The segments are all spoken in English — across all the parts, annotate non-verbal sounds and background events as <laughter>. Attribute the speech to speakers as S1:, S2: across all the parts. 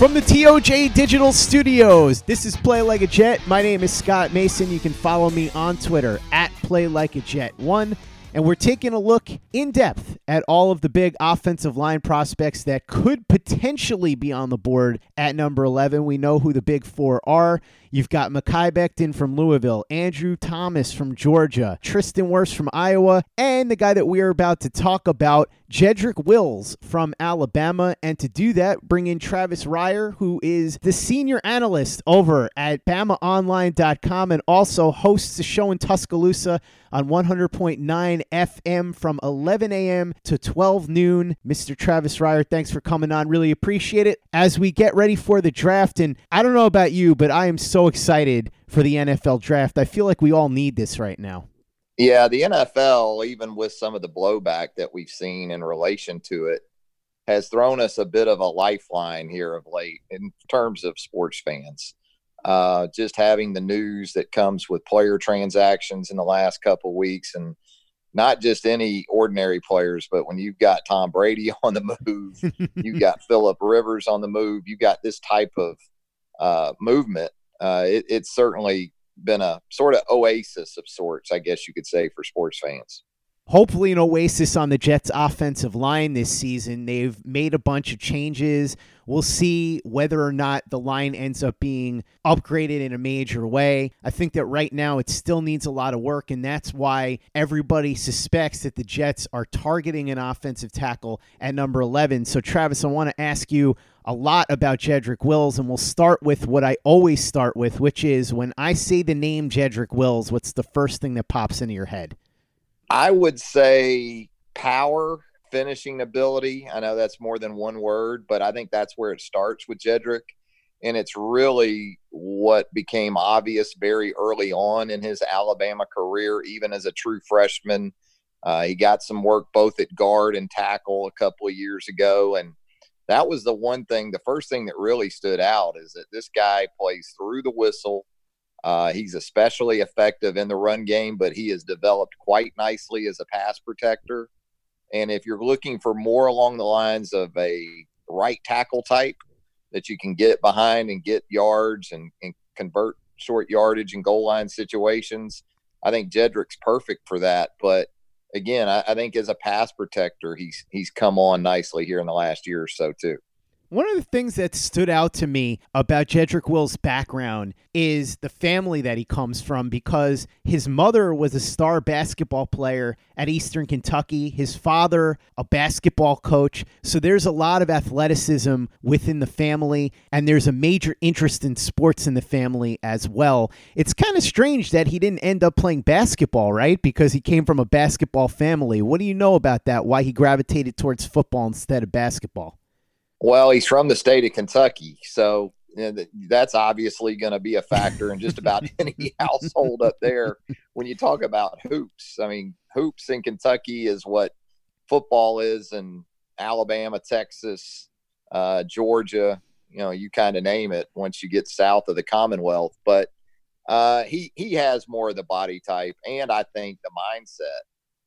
S1: From the TOJ Digital Studios, this is Play Like a Jet. My name is Scott Mason. You can follow me on Twitter at Play Like a Jet One, and we're taking a look in depth at all of the big offensive line prospects that could potentially be on the board at number 11. We know who the big four are. You've got Mekhi Becton from Louisville, Andrew Thomas from Georgia, Tristan Wirfs from Iowa, and the guy that we are about to talk about, Jedrick Wills from Alabama. And to do that, bring in Travis Reier, who is the senior analyst over at BamaOnline.com and also hosts a show in Tuscaloosa on 100.9 FM from 11 a.m. to 12 noon. Mr. Travis Reier, thanks for coming on. Really appreciate it as we get ready for the draft. And I don't know about you, but I am so excited for the NFL draft. I feel like we all need this right now.
S2: Yeah, the NFL, even with some of the blowback that we've seen in relation to it, has thrown us a bit of a lifeline here of late in terms of sports fans. Uh, just having the news that comes with player transactions in the last couple weeks, and not just any ordinary players, but when you've got Tom Brady <laughs> on the move, <laughs> you've got Philip Rivers on the move, you've got this type of uh, movement. Uh, it, it's certainly been a sort of oasis of sorts, I guess you could say, for sports fans.
S1: Hopefully, an oasis on the Jets' offensive line this season. They've made a bunch of changes. We'll see whether or not the line ends up being upgraded in a major way. I think that right now it still needs a lot of work, and that's why everybody suspects that the Jets are targeting an offensive tackle at number 11. So, Travis, I want to ask you a lot about Jedrick Wills, and we'll start with what I always start with, which is when I say the name Jedrick Wills, what's the first thing that pops into your head?
S2: I would say power, finishing ability. I know that's more than one word, but I think that's where it starts with Jedrick. And it's really what became obvious very early on in his Alabama career, even as a true freshman. Uh, he got some work both at guard and tackle a couple of years ago. And that was the one thing, the first thing that really stood out is that this guy plays through the whistle. Uh, he's especially effective in the run game, but he has developed quite nicely as a pass protector. And if you're looking for more along the lines of a right tackle type that you can get behind and get yards and, and convert short yardage and goal line situations, I think Jedrick's perfect for that. But again, I, I think as a pass protector, he's he's come on nicely here in the last year or so too.
S1: One of the things that stood out to me about Jedrick Will's background is the family that he comes from because his mother was a star basketball player at Eastern Kentucky, his father, a basketball coach. So there's a lot of athleticism within the family, and there's a major interest in sports in the family as well. It's kind of strange that he didn't end up playing basketball, right? Because he came from a basketball family. What do you know about that? Why he gravitated towards football instead of basketball?
S2: Well, he's from the state of Kentucky, so you know, that's obviously going to be a factor in just about <laughs> any household up there when you talk about hoops. I mean, hoops in Kentucky is what football is in Alabama, Texas, uh, Georgia. You know, you kind of name it once you get south of the Commonwealth. But uh, he he has more of the body type, and I think the mindset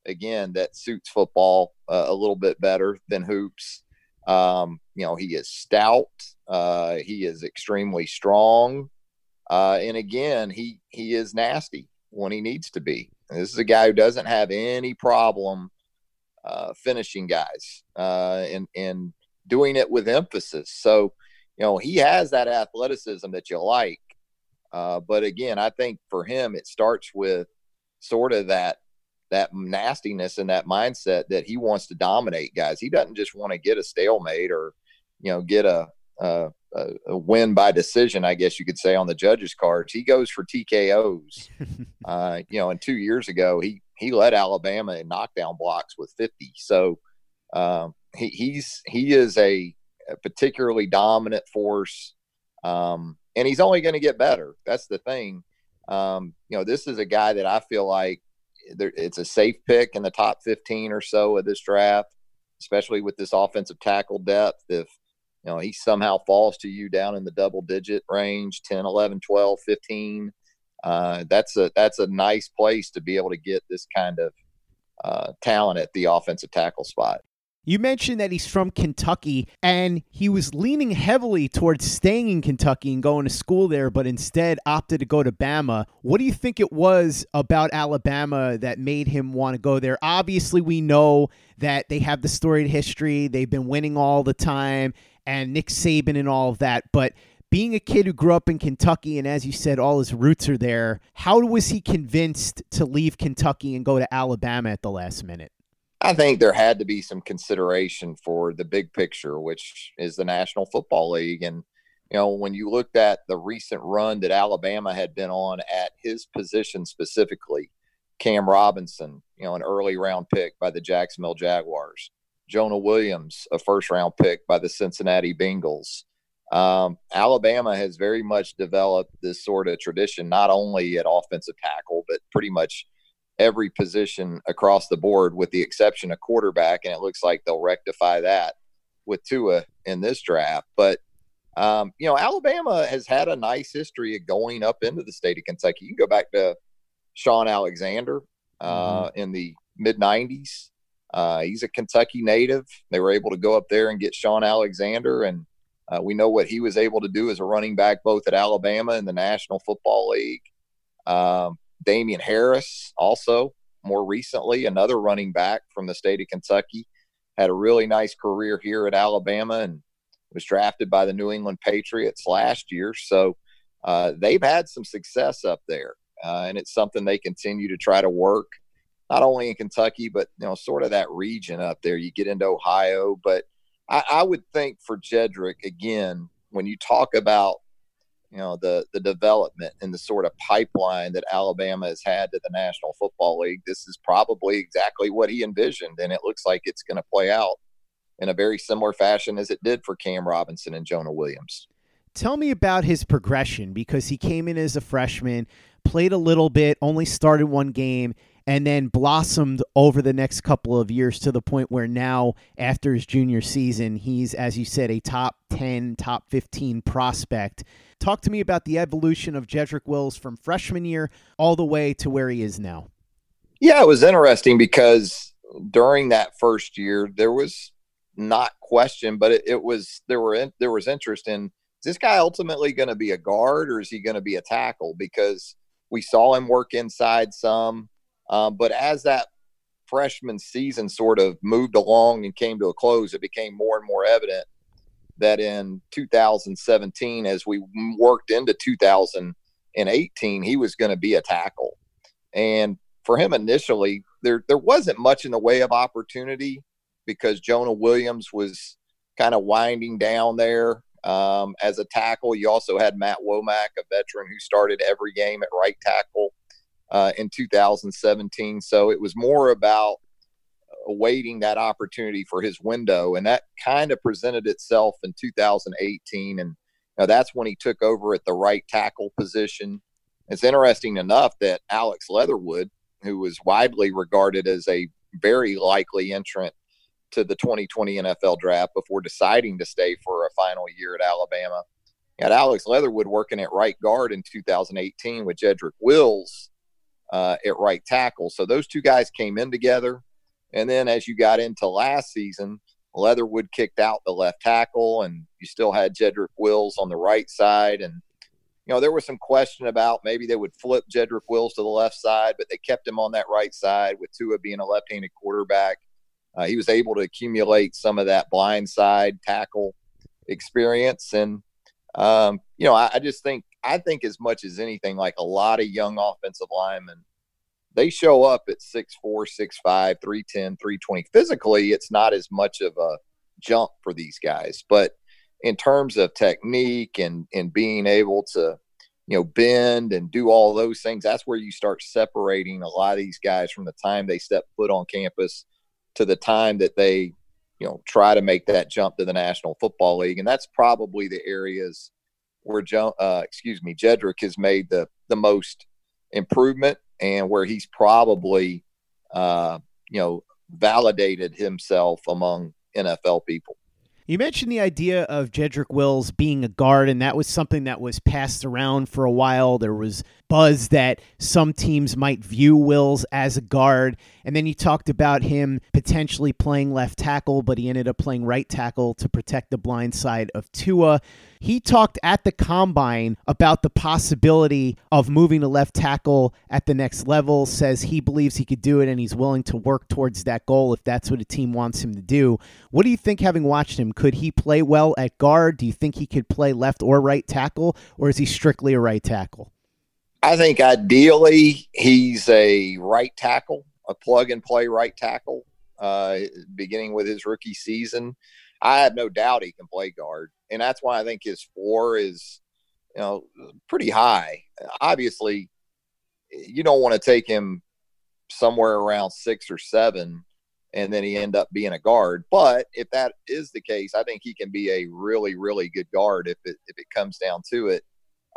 S2: again that suits football uh, a little bit better than hoops. Um, you know, he is stout. Uh, he is extremely strong. Uh, and again, he he is nasty when he needs to be. And this is a guy who doesn't have any problem uh, finishing guys uh, and and doing it with emphasis. So, you know, he has that athleticism that you like. Uh, but again, I think for him, it starts with sort of that that nastiness and that mindset that he wants to dominate guys. He doesn't just want to get a stalemate or, you know, get a, a, a win by decision, I guess you could say, on the judges' cards. He goes for TKOs. <laughs> uh, you know, and two years ago, he he led Alabama in knockdown blocks with 50. So um, he, he's he is a, a particularly dominant force, um, and he's only going to get better. That's the thing. Um, you know, this is a guy that I feel like it's a safe pick in the top 15 or so of this draft, especially with this offensive tackle depth. If you know he somehow falls to you down in the double digit range 10 11 12 15 uh, that's a that's a nice place to be able to get this kind of uh, talent at the offensive tackle spot
S1: you mentioned that he's from Kentucky and he was leaning heavily towards staying in Kentucky and going to school there, but instead opted to go to Bama. What do you think it was about Alabama that made him want to go there? Obviously, we know that they have the storied history, they've been winning all the time, and Nick Saban and all of that, but being a kid who grew up in Kentucky and as you said all his roots are there, how was he convinced to leave Kentucky and go to Alabama at the last minute?
S2: I think there had to be some consideration for the big picture, which is the National Football League. And, you know, when you looked at the recent run that Alabama had been on at his position specifically, Cam Robinson, you know, an early round pick by the Jacksonville Jaguars, Jonah Williams, a first round pick by the Cincinnati Bengals. Um, Alabama has very much developed this sort of tradition, not only at offensive tackle, but pretty much every position across the board, with the exception of quarterback, and it looks like they'll rectify that with Tua in this draft. But um, you know, Alabama has had a nice history of going up into the state of Kentucky. You can go back to Shaun Alexander uh, mm-hmm. in the mid '90s. Uh, he's a Kentucky native. They were able to go up there and get Shaun Alexander, and uh, we know what he was able to do as a running back both at Alabama and the National Football League. Um, Damien Harris, also more recently, another running back from the state of Kentucky, had a really nice career here at Alabama and was drafted by the New England Patriots last year. So uh, they've had some success up there, uh, and it's something they continue to try to work. Not only in Kentucky, but you know, sort of that region up there. You get into Ohio, but I, I would think for Jedrick again, when you talk about you know the the development and the sort of pipeline that Alabama has had to the National Football League. This is probably exactly what he envisioned, and it looks like it's going to play out in a very similar fashion as it did for Cam Robinson and Jonah Williams.
S1: Tell me about his progression because he came in as a freshman, played a little bit, only started one game, and then blossomed over the next couple of years to the point where now, after his junior season, he's, as you said, a top 10, top 15 prospect. Talk to me about the evolution of Jedrick Wills from freshman year all the way to where he is now.
S2: Yeah, it was interesting because during that first year, there was not question, but it, it was there were in, there was interest in is this guy ultimately going to be a guard or is he going to be a tackle? Because we saw him work inside some, um, but as that freshman season sort of moved along and came to a close, it became more and more evident that in 2017, as we worked into 2018, he was going to be a tackle. And for him initially, there there wasn't much in the way of opportunity because Jonah Williams was kind of winding down there um, as a tackle. You also had Matt Womack, a veteran who started every game at right tackle uh, in 2017. So it was more about awaiting that opportunity for his window, and that kind of presented itself in 2018. And you know, that's when he took over at the right tackle position. It's interesting enough that Alex Leatherwood, who was widely regarded as a very likely entrant to the 2020 NFL draft before deciding to stay for a final year at Alabama. Got Alex Leatherwood working at right guard in 2018 with Jedrick Wills uh, at right tackle. So those two guys came in together. And then as you got into last season, Leatherwood kicked out the left tackle, and you still had Jedrick Wills on the right side. And, you know, there was some question about maybe they would flip Jedrick Wills to the left side, but they kept him on that right side with Tua being a left handed quarterback. Uh, he was able to accumulate some of that blind side tackle experience. And, um, you know, I, I just think, I think as much as anything, like a lot of young offensive linemen, they show up at 6'4, 6'5, 310, 320. Physically, it's not as much of a jump for these guys. But in terms of technique and, and being able to, you know, bend and do all those things, that's where you start separating a lot of these guys from the time they step foot on campus to the time that they, you know, try to make that jump to the National Football League. And that's probably the areas where, Joe, uh, excuse me, Jedrick has made the, the most improvement and where he's probably, uh, you know, validated himself among NFL people.
S1: You mentioned the idea of Jedrick Wills being a guard, and that was something that was passed around for a while. There was buzz that some teams might view Wills as a guard. And then you talked about him potentially playing left tackle, but he ended up playing right tackle to protect the blind side of Tua. He talked at the combine about the possibility of moving to left tackle at the next level, says he believes he could do it and he's willing to work towards that goal if that's what a team wants him to do. What do you think, having watched him? Could he play well at guard? Do you think he could play left or right tackle, or is he strictly a right tackle?
S2: I think ideally he's a right tackle, a plug and play right tackle, uh, beginning with his rookie season. I have no doubt he can play guard, and that's why I think his floor is, you know, pretty high. Obviously, you don't want to take him somewhere around six or seven, and then he end up being a guard. But if that is the case, I think he can be a really, really good guard if it if it comes down to it.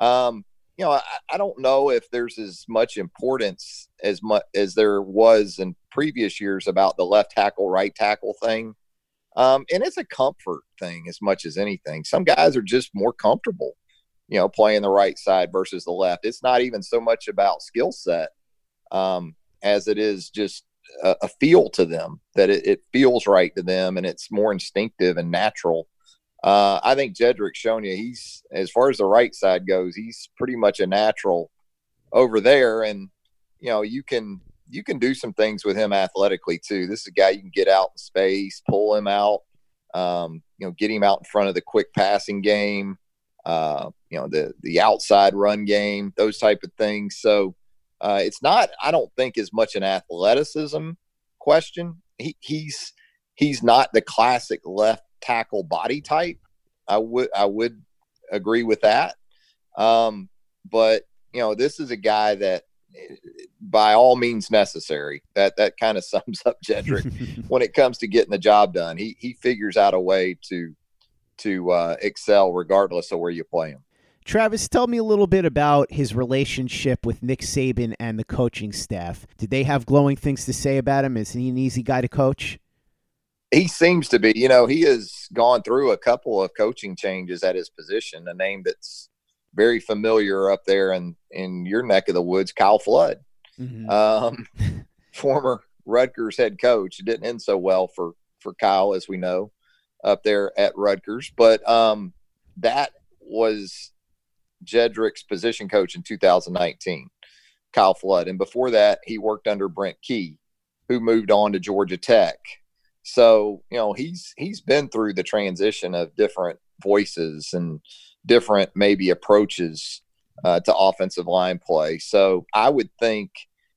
S2: Um, you know, I, I, don't know if there's as much importance as much as there was in previous years about the left tackle, right tackle thing. Um, and it's a comfort thing as much as anything. Some guys are just more comfortable, you know, playing the right side versus the left. It's not even so much about skill set um, as it is just a, a feel to them that it, it, feels right to them and it's more instinctive and natural. Uh, I think Jedrick's shown you he's as far as the right side goes, he's pretty much a natural over there, and you know you can you can do some things with him athletically too. This is a guy you can get out in space, pull him out, um, you know, get him out in front of the quick passing game, uh, you know, the the outside run game, those type of things. So uh, it's not, I don't think, as much an athleticism question. He, he's he's not the classic left tackle body type. I would I would agree with that. Um, but you know, this is a guy that by all means necessary. That that kind of <laughs> sums up Jedrick <laughs> when it comes to getting the job done. He he figures out a way to to uh, excel regardless of where you play him.
S1: Travis, tell me a little bit about his relationship with Nick Saban and the coaching staff. Did they have glowing things to say about him? Is he an easy guy to coach?
S2: He seems to be. You know, he has gone through a couple of coaching changes at his position, a name that's very familiar up there in in your neck of the woods, Kyle Flood, mm-hmm. um, <laughs> former Rutgers head coach. It didn't end so well for for Kyle, as we know, up there at Rutgers. But um, that was Jedrick's position coach in 2019, Kyle Flood, and before that, he worked under Brent Key, who moved on to Georgia Tech. So you know he's he's been through the transition of different voices and different maybe approaches uh, to offensive line play. So I would think,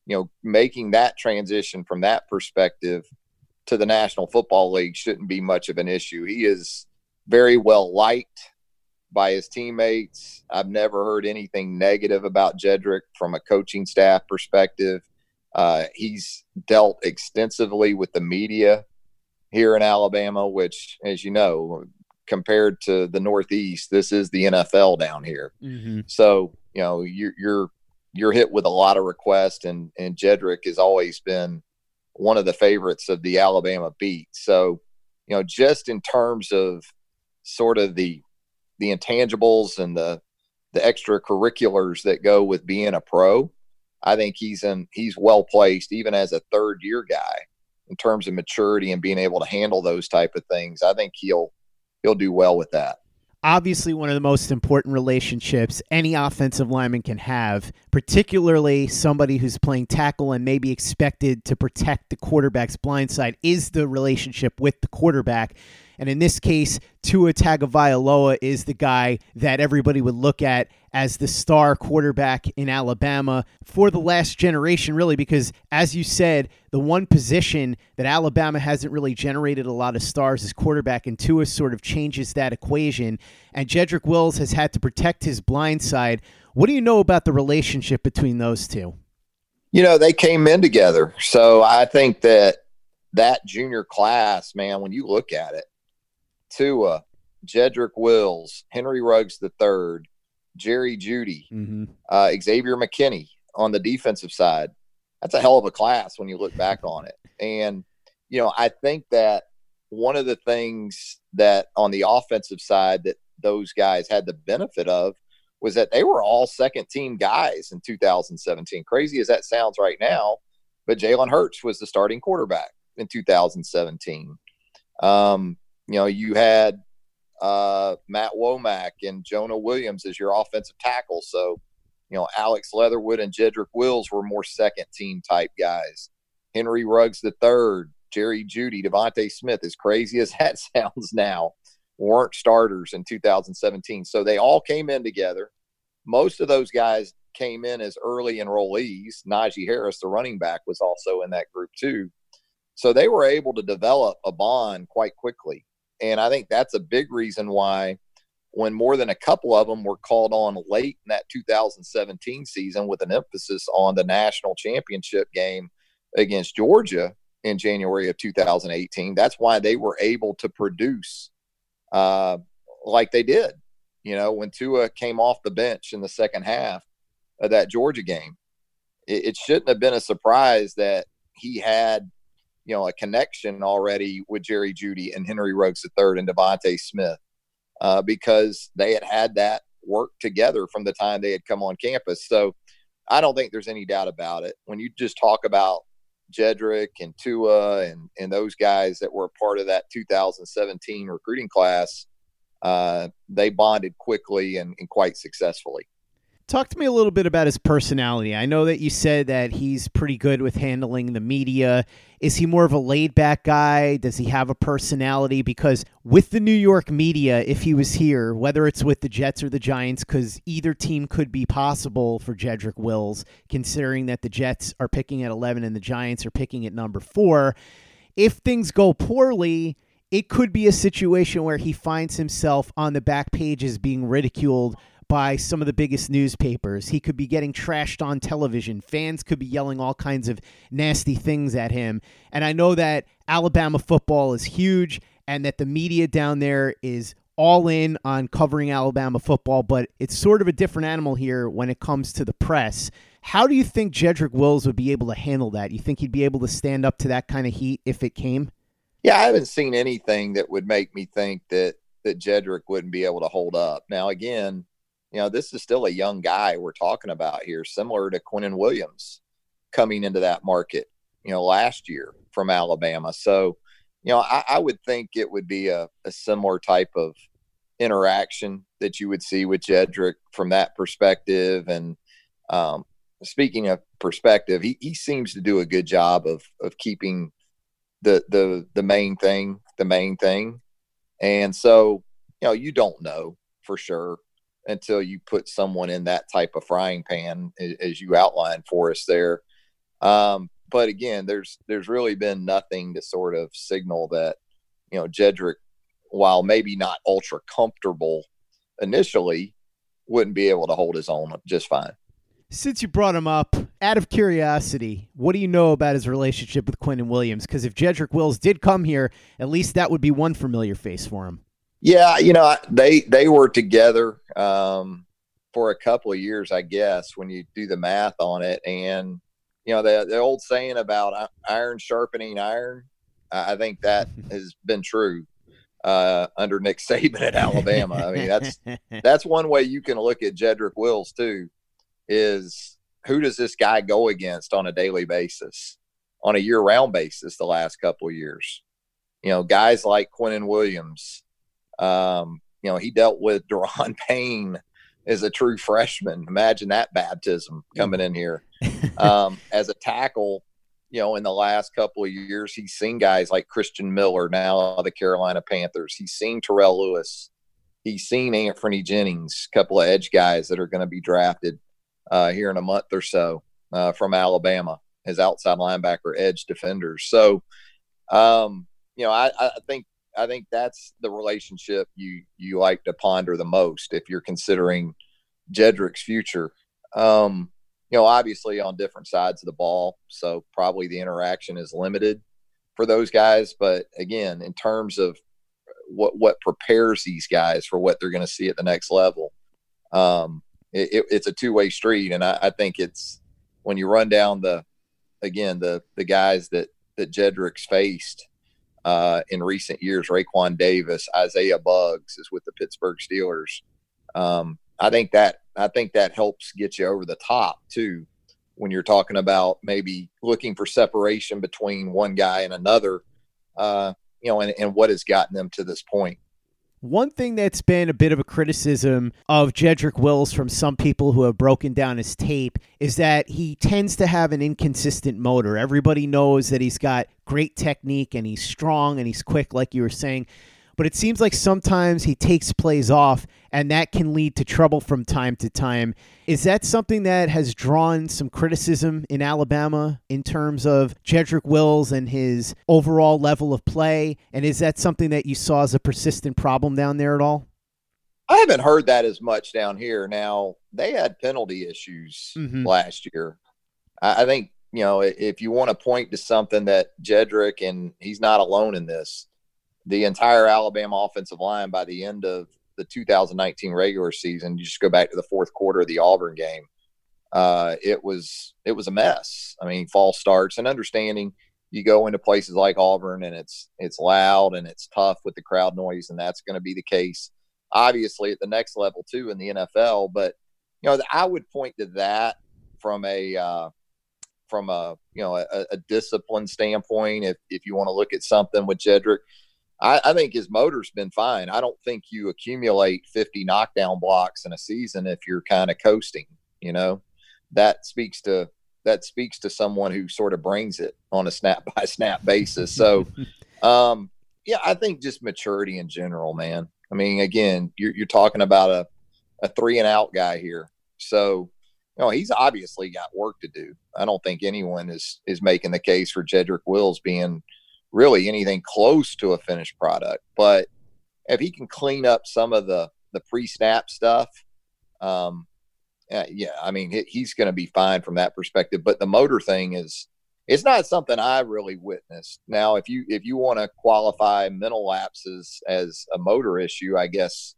S2: you know, making that transition from that perspective to the National Football League shouldn't be much of an issue. He is very well liked by his teammates. I've never heard anything negative about Jedrick from a coaching staff perspective. Uh, he's dealt extensively with the media here in Alabama, which, as you know, compared to the Northeast, this is the NFL down here. Mm-hmm. So you know you're you're you're hit with a lot of requests, and and Jedrick has always been one of the favorites of the Alabama beat. So you know, just in terms of sort of the the intangibles and the the extracurriculars that go with being a pro, I think he's in he's well placed even as a third year guy in terms of maturity and being able to handle those type of things. I think he'll he'll do well with that.
S1: Obviously, one of the most important relationships any offensive lineman can have, particularly somebody who's playing tackle and maybe expected to protect the quarterback's blind side, is the relationship with the quarterback. And in this case, Tua Tagovailoa is the guy that everybody would look at as the star quarterback in Alabama for the last generation, really, because as you said, the one position that Alabama hasn't really generated a lot of stars is quarterback, and Tua sort of changes that equation. And Jedrick Wills has had to protect his blind side. What do you know about the relationship between those two?
S2: You know, they came in together. So I think that that junior class, man, when you look at it, Tua, Jedrick Wills, Henry Ruggs III, Jerry Jeudy, mm-hmm. uh, Xavier McKinney on the defensive side. That's a hell of a class when you look back on it. And, you know, I think that one of the things that on the offensive side that those guys had the benefit of was that they were all second team guys in 2017. Crazy as that sounds right now, but Jalen Hurts was the starting quarterback in 2017. Um, you know, you had uh, Matt Womack and Jonah Williams as your offensive tackle. So, you know, Alex Leatherwood and Jedrick Wills were more second team type guys. Henry Ruggs the third, Jerry Jeudy, DeVonta Smith, as crazy as <laughs> that sounds now, weren't starters in 2017. So they all came in together. Most of those guys came in as early enrollees. Najee Harris, the running back, was also in that group too. So they were able to develop a bond quite quickly. And I think that's a big reason why, when more than a couple of them were called on late in that 2017 season with an emphasis on the national championship game against Georgia in January of 2018, that's why they were able to produce uh, like they did. You know, when Tua came off the bench in the second half of that Georgia game, it, it shouldn't have been a surprise that he had you know a connection already with Jerry Jeudy and Henry Ruggs III and DeVonta Smith uh, because they had had that work together from the time they had come on campus. So I don't think there's any doubt about it. When you just talk about Jedrick and Tua and and those guys that were part of that 2017 recruiting class, uh, they bonded quickly and, and quite successfully.
S1: Talk to me a little bit about his personality. I know that you said that he's pretty good with handling the media. Is he more of a laid back guy? Does he have a personality? Because with the New York media, if he was here, whether it's with the Jets or the Giants, because either team could be possible for Jedrick Wills, considering that the Jets are picking at 11 and the Giants are picking at number four. If things go poorly, it could be a situation where he finds himself on the back pages being ridiculed by some of the biggest newspapers. He could be getting trashed on television. Fans could be yelling all kinds of nasty things at him. And I know that Alabama football is huge and that the media down there is all in on covering Alabama football, but it's sort of a different animal here when it comes to the press. How do you think Jedrick Wills would be able to handle that? You think he'd be able to stand up to that kind of heat if it came?
S2: Yeah, I haven't seen anything that would make me think that that Jedrick wouldn't be able to hold up. Now, again, you know, this is still a young guy we're talking about here, similar to Quinnen Williams coming into that market, you know, last year from Alabama. So, you know, I, I would think it would be a, a, similar type of interaction that you would see with Jedrick from that perspective. And um, speaking of perspective, he, he seems to do a good job of of keeping the the the main thing the main thing. And so you know, you don't know for sure until you put someone in that type of frying pan, as you outlined for us there. Um, but again, there's there's really been nothing to sort of signal that you know Jedrick, while maybe not ultra comfortable initially, wouldn't be able to hold his own just fine.
S1: Since you brought him up, out of curiosity, what do you know about his relationship with Quentin Williams? Because if Jedrick Wills did come here, at least that would be one familiar face for him.
S2: Yeah, you know, they they were together um, for a couple of years, I guess, when you do the math on it. And you know, the the old saying about iron sharpening iron, I think that <laughs> has been true uh, under Nick Saban at Alabama. I mean, that's <laughs> that's one way you can look at Jedrick Wills too is who does this guy go against on a daily basis, on a year round basis the last couple of years? You know, guys like Quinnen Williams. Um, you know, he dealt with Da'Ron <laughs> Payne as a true freshman. Imagine that baptism coming in here. <laughs> Um, as a tackle, you know, in the last couple of years, he's seen guys like Christian Miller, now the Carolina Panthers. He's seen Terrell Lewis. He's seen Anthony Jennings, a couple of edge guys that are going to be drafted uh, here in a month or so uh, from Alabama as outside linebacker edge defenders. So, um, you know, I, I think I think that's the relationship you you like to ponder the most if you're considering Jedrick's future. Um, you know, obviously on different sides of the ball, so probably the interaction is limited for those guys. But again, in terms of what what prepares these guys for what they're going to see at the next level, um, it, it's a two way street, and I, I, think it's when you run down the again the the guys that that Jedrick's faced uh, in recent years, Raekwon Davis, Isaiah Buggs is with the Pittsburgh Steelers. Um, I think that I think that helps get you over the top too when you're talking about maybe looking for separation between one guy and another. Uh, you know, and, and what has gotten them to this point.
S1: One thing that's been a bit of a criticism of Jedrick Wills from some people who have broken down his tape is that he tends to have an inconsistent motor. Everybody knows that he's got great technique and he's strong and he's quick, like you were saying but it seems like sometimes he takes plays off and that can lead to trouble from time to time. Is that something that has drawn some criticism in Alabama in terms of Jedrick Wills and his overall level of play? And is that something that you saw as a persistent problem down there at all?
S2: I haven't heard that as much down here. Now, they had penalty issues mm-hmm. last year. I think, you know, if you want to point to something that Jedrick, and he's not alone in this, the entire Alabama offensive line by the end of the 2019 regular season. You just go back to the fourth quarter of the Auburn game. Uh, it was it was a mess. I mean, false starts and understanding you go into places like Auburn and it's it's loud and it's tough with the crowd noise, and that's going to be the case, obviously at the next level too in the NFL. But you know, I would point to that from a uh, from a you know a, a discipline standpoint. If if you want to look at something with Jedrick, I, I, think his motor's been fine. I don't think you accumulate 50 knockdown blocks in a season if you're kind of coasting. You know, that speaks to that speaks to someone who sort of brings it on a snap by snap basis. So, <laughs> um, yeah, I think just maturity in general, man. I mean, again, you're, you're talking about a, a three and out guy here. So, you know, he's obviously got work to do. I don't think anyone is is making the case for Jedrick Wills being – really anything close to a finished product. But if he can clean up some of the the pre-snap stuff, um, uh, yeah, I mean he, he's going to be fine from that perspective. But the motor thing is it's not something I really witnessed. Now, if you if you want to qualify mental lapses as a motor issue, I guess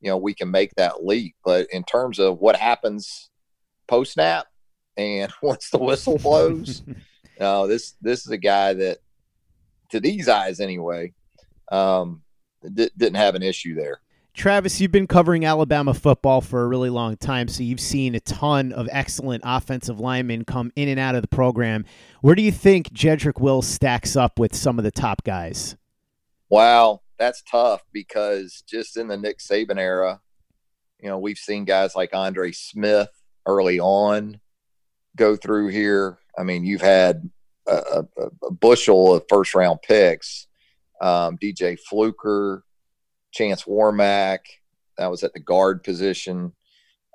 S2: you know we can make that leap. But in terms of what happens post snap and <laughs> once the whistle blows, <laughs> no, this this is a guy that to these eyes anyway, um, d- didn't have an issue there.
S1: Travis, you've been covering Alabama football for a really long time, so you've seen a ton of excellent offensive linemen come in and out of the program. Where do you think Jedrick Will stacks up with some of the top guys?
S2: Wow, that's tough because just in the Nick Saban era, you know, we've seen guys like Andre Smith early on go through here. I mean, you've had a, a, bushel of first round picks. Um, DJ Fluker, Chance Warmack. That was at the guard position.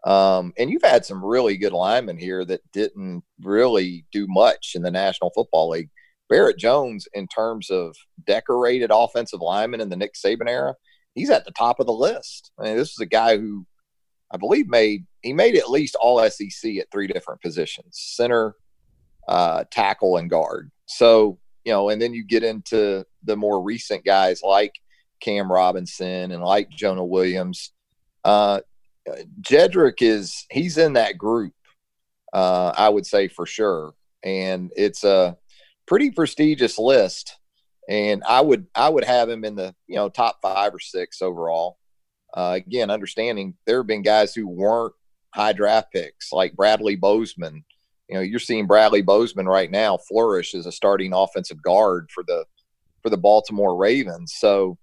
S2: Um, and you've had some really good linemen here that didn't really do much in the National Football League. Barrett Jones, in terms of decorated offensive linemen in the Nick Saban era, he's at the top of the list. I mean, this is a guy who I believe made he made at least all SEC at three different positions: center, uh, tackle, and guard. So you know, and then you get into the more recent guys like Cam Robinson and like Jonah Williams. Uh, Jedrick is he's in that group. Uh, I would say for sure, and it's a pretty prestigious list. And I would I would have him in the you know top five or six overall. Uh, again, understanding there have been guys who weren't high draft picks like Bradley Bozeman. You know, you're seeing Bradley Bozeman right now flourish as a starting offensive guard for the for the Baltimore Ravens. So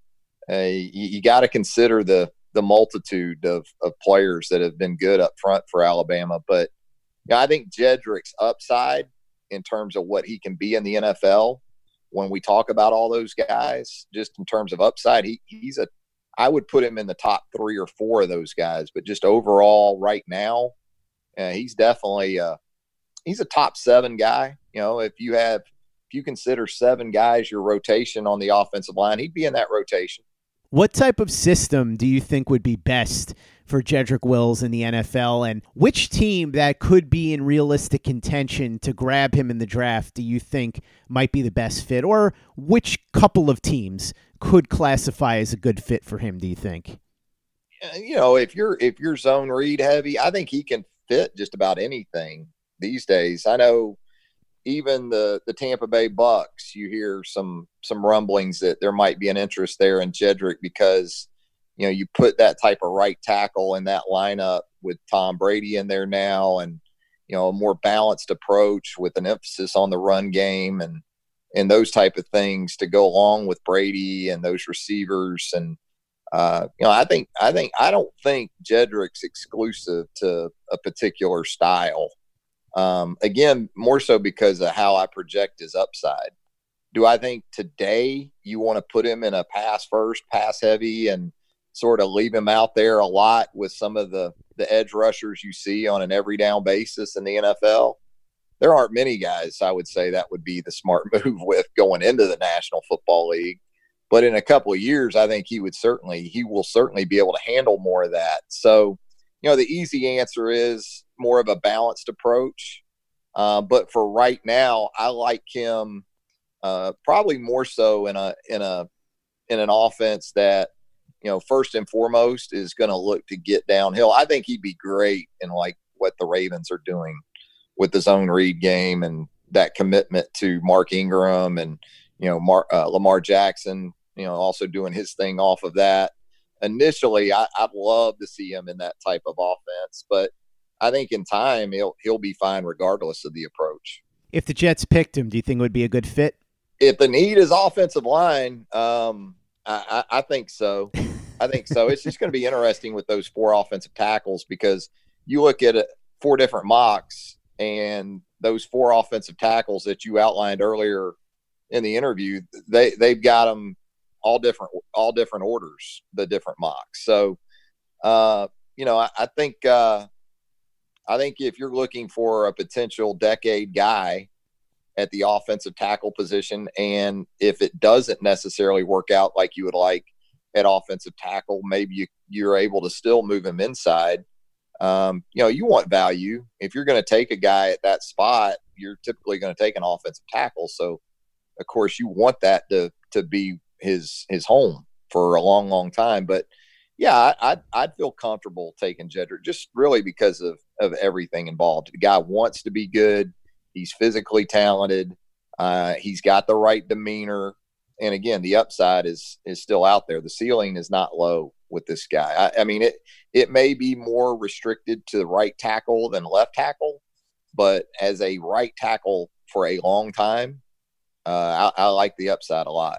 S2: uh, you, you got to consider the the multitude of, of players that have been good up front for Alabama. But yeah, I think Jedrick's upside in terms of what he can be in the NFL when we talk about all those guys, just in terms of upside, he, he's a I would put him in the top three or four of those guys. But just overall, right now, uh, he's definitely uh, he's a top seven guy. You know, if you have if you consider seven guys your rotation on the offensive line, he'd be in that rotation.
S1: What type of system do you think would be best for Jedrick Wills in the NFL? And which team that could be in realistic contention to grab him in the draft do you think might be the best fit? Or which couple of teams could classify as a good fit for him, do you think?
S2: You know, if you're if you're zone read heavy, I think he can fit just about anything these days. I know even the the Tampa Bay Bucks, you hear some some rumblings that there might be an interest there in Jedrick because you know you put that type of right tackle in that lineup with Tom Brady in there now, and you know a more balanced approach with an emphasis on the run game and and those type of things to go along with Brady and those receivers and. Uh, you know, I think I think I don't think Jedrick's exclusive to a particular style. Um, again, more so because of how I project his upside. Do I think today you want to put him in a pass first, pass heavy, and sort of leave him out there a lot with some of the the edge rushers you see on an every down basis in the NFL? There aren't many guys I would say that would be the smart <laughs> move with going into the National Football League. But in a couple of years, I think he would certainly he will certainly be able to handle more of that. So, you know, the easy answer is more of a balanced approach. Uh, but for right now, I like him uh, probably more so in a in a in an offense that you know first and foremost is going to look to get downhill. I think he'd be great in like what the Ravens are doing with the zone read game and that commitment to Mark Ingram and you know Mar- uh, Lamar Jackson. You know, also doing his thing off of that. Initially, I, I'd love to see him in that type of offense, but I think in time he'll he'll be fine regardless of the approach.
S1: If the Jets picked him, do you think it would be a good fit?
S2: If the need is offensive line, um, I, I, I think so. I think so. It's just going to be interesting with those four offensive tackles because you look at it, four different mocks and those four offensive tackles that you outlined earlier in the interview, they they've got them all different all different orders, the different mocks. So, uh, you know, I, I think uh, I think if you're looking for a potential decade guy at the offensive tackle position, and if it doesn't necessarily work out like you would like at offensive tackle, maybe you, you're able to still move him inside. Um, you know, you want value. If you're going to take a guy at that spot, you're typically going to take an offensive tackle. So, of course, you want that to to be his his home for a long, long time. But yeah, I'd I'd feel comfortable taking Jedrick just really because of of everything involved. The guy wants to be good. He's physically talented. Uh, he's got the right demeanor, and again, the upside is is still out there. The ceiling is not low with this guy. I, I mean, it it may be more restricted to the right tackle than left tackle, but as a right tackle for a long time, uh, I, I like the upside a lot.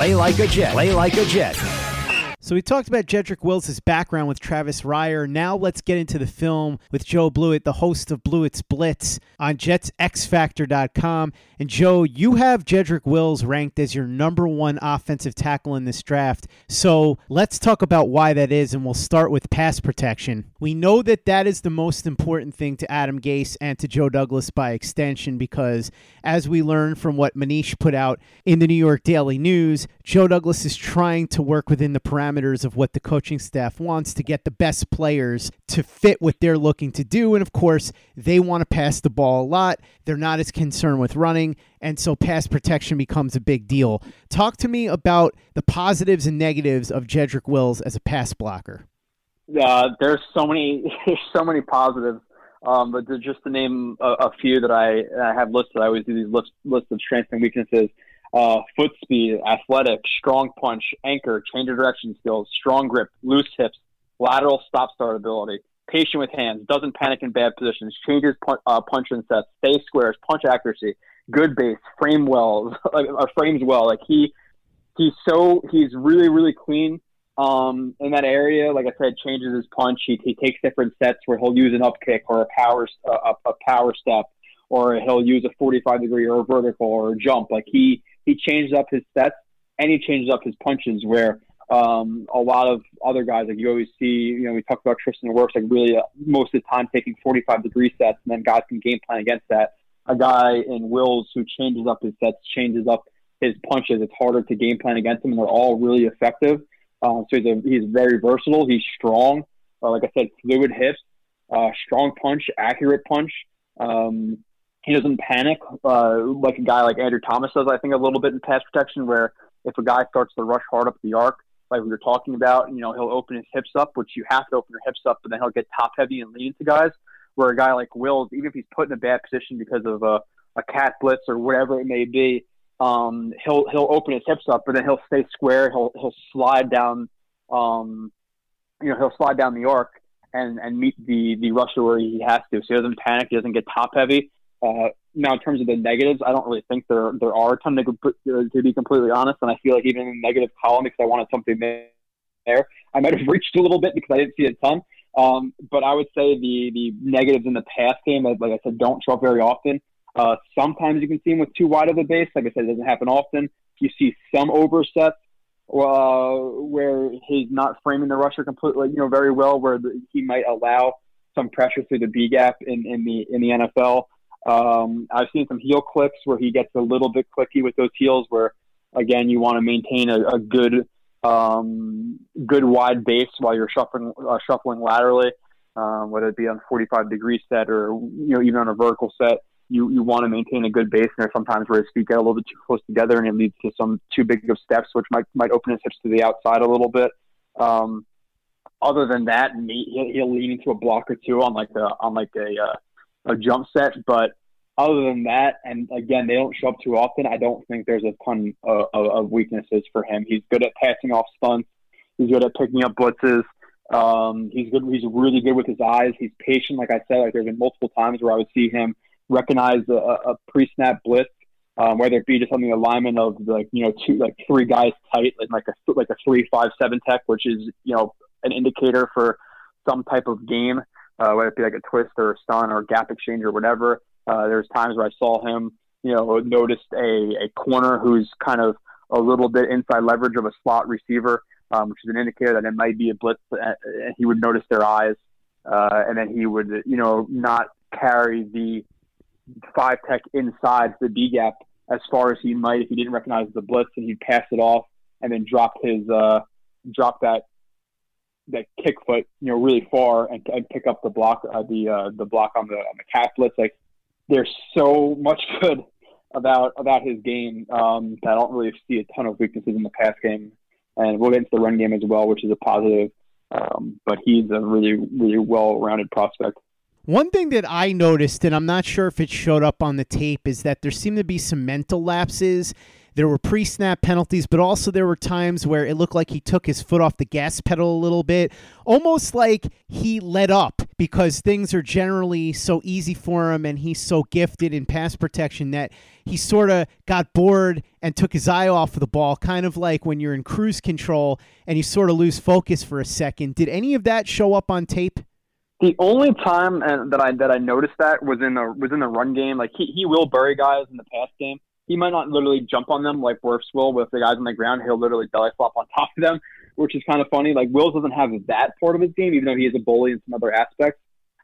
S3: Play like a Jet. Play like a Jet.
S1: So we talked about Jedrick Wills' background with Travis Reier. Now let's get into the film with Joe Blewett, the host of Blewett's Blitz on JetsXFactor.com. And Joe, you have Jedrick Wills ranked as your number one offensive tackle in this draft. So let's talk about why that is, and we'll start with pass protection. We know that that is the most important thing to Adam Gase and to Joe Douglas by extension, because as we learned from what Manish put out in the New York Daily News, Joe Douglas is trying to work within the parameters of what the coaching staff wants to get the best players to fit what they're looking to do. And of course, they want to pass the ball a lot. They're not as concerned with running. And so pass protection becomes a big deal. Talk to me about the positives and negatives of Jedrick Wills as a pass blocker.
S4: Uh, there's so many, <laughs> there's so many positives. Um, but just to name a, a few that I, I have listed, I always do these lists, lists of strengths and weaknesses uh, foot speed, athletic, strong punch, anchor, change of direction skills, strong grip, loose hips, lateral stop start ability, patient with hands, doesn't panic in bad positions, changes punch, uh, punch and sets, stay squares, punch accuracy, good base, frame well, <laughs> uh, frames well. Like he, he's so he's really really clean um, in that area. Like I said, changes his punch. He, he takes different sets where he'll use an up kick or a power uh, a, a power step, or he'll use a 45 degree or vertical or a jump. Like he he changes up his sets and he changes up his punches where um, a lot of other guys like you always see you know we talked about Tristan Wirfs like really uh, most of the time taking 45 degree sets and then guys can game plan against that. A guy in Wills who changes up his sets changes up his punches. It's harder to game plan against him, and they're all really effective. Uh, so he's a, he's very versatile. He's strong. Uh, like I said, fluid hips, uh, strong punch, accurate punch. Um, he doesn't panic uh, like a guy like Andrew Thomas does. I think a little bit in pass protection, where if a guy starts to rush hard up the arc, like we were talking about, you know, he'll open his hips up, which you have to open your hips up, but then he'll get top heavy and lean into guys. Where a guy like Wills, even if he's put in a bad position because of a, a cat blitz or whatever it may be, um, he'll he'll open his hips up, but then he'll stay square. He'll he'll slide down, um, you know, he'll slide down the arc and and meet the the rusher where he has to. So he doesn't panic. He doesn't get top heavy. Uh, now, in terms of the negatives, I don't really think there there are a ton to, to be completely honest. And I feel like even in the negative column, because I wanted something there, I might have <laughs> reached a little bit because I didn't see a ton. Um, but I would say the the negatives in the pass game, like I said, don't show up very often. Uh, sometimes you can see him with too wide of a base. Like I said, it doesn't happen often. You see some oversets uh, where he's not framing the rusher completely, you know, very well, where the, he might allow some pressure through the B gap in, in the in the NFL. Um, I've seen some heel clicks where he gets a little bit clicky with those heels, where again you want to maintain a, a good um, good wide base while you're shuffling uh, shuffling laterally, um, whether it be on 45 degree set or you know even on a vertical set. You, you want to maintain a good base, and there's sometimes where his feet get a little bit too close together, and it leads to some too big of steps, which might might open his hips to the outside a little bit. Um, other than that, he'll, he'll lean into a block or two on like a on like a uh, a jump set, but other than that, and again, they don't show up too often. I don't think there's a ton of, of weaknesses for him. He's good at passing off stunts. He's good at picking up blitzes. Um, he's good. He's really good with his eyes. He's patient. Like I said, like there's been multiple times where I would see him recognize a, a pre-snap blitz, um, whether it be just on the alignment of like you know two like three guys tight, like like a like a three five seven tech, which is you know an indicator for some type of game, uh, whether it be like a twist or a stun or a gap exchange or whatever. Uh, there's times where I saw him, you know, noticed a, a corner who's kind of a little bit inside leverage of a slot receiver, um, which is an indicator that it might be a blitz, uh, and he would notice their eyes, uh, and then he would, you know, not carry the five tech inside the B gap as far as he might if he didn't recognize the blitz, and he'd pass it off and then drop his uh, drop that that kick foot, you know, really far and, and pick up the block, uh, the uh, the block on the on the blitz. Like there's so much <laughs> good about about his game um, that I don't really see a ton of weaknesses in the pass game, and we'll get into the run game as well, which is a positive. Um, but he's a really really well rounded prospect.
S1: One thing that I noticed, and I'm not sure if it showed up on the tape, is that there seemed to be some mental lapses there were pre snap penalties, but also there were times where it looked like he took his foot off the gas pedal a little bit, almost like he let up because things are generally so easy for him and he's so gifted in pass protection that he sort of got bored and took his eye off of the ball, kind of like when you're in cruise control and you sort of lose focus for a second. Did any of that show up on tape?
S4: The only time uh, that I that I noticed that was in the was in the run game. Like he, he will bury guys in the pass game, he might not literally jump on them like Wirfs will with the guys on the ground. He'll literally belly flop on <laughs> top of them, which is kind of funny. Like Wills doesn't have that part of his game, even though he is a bully in some other aspects.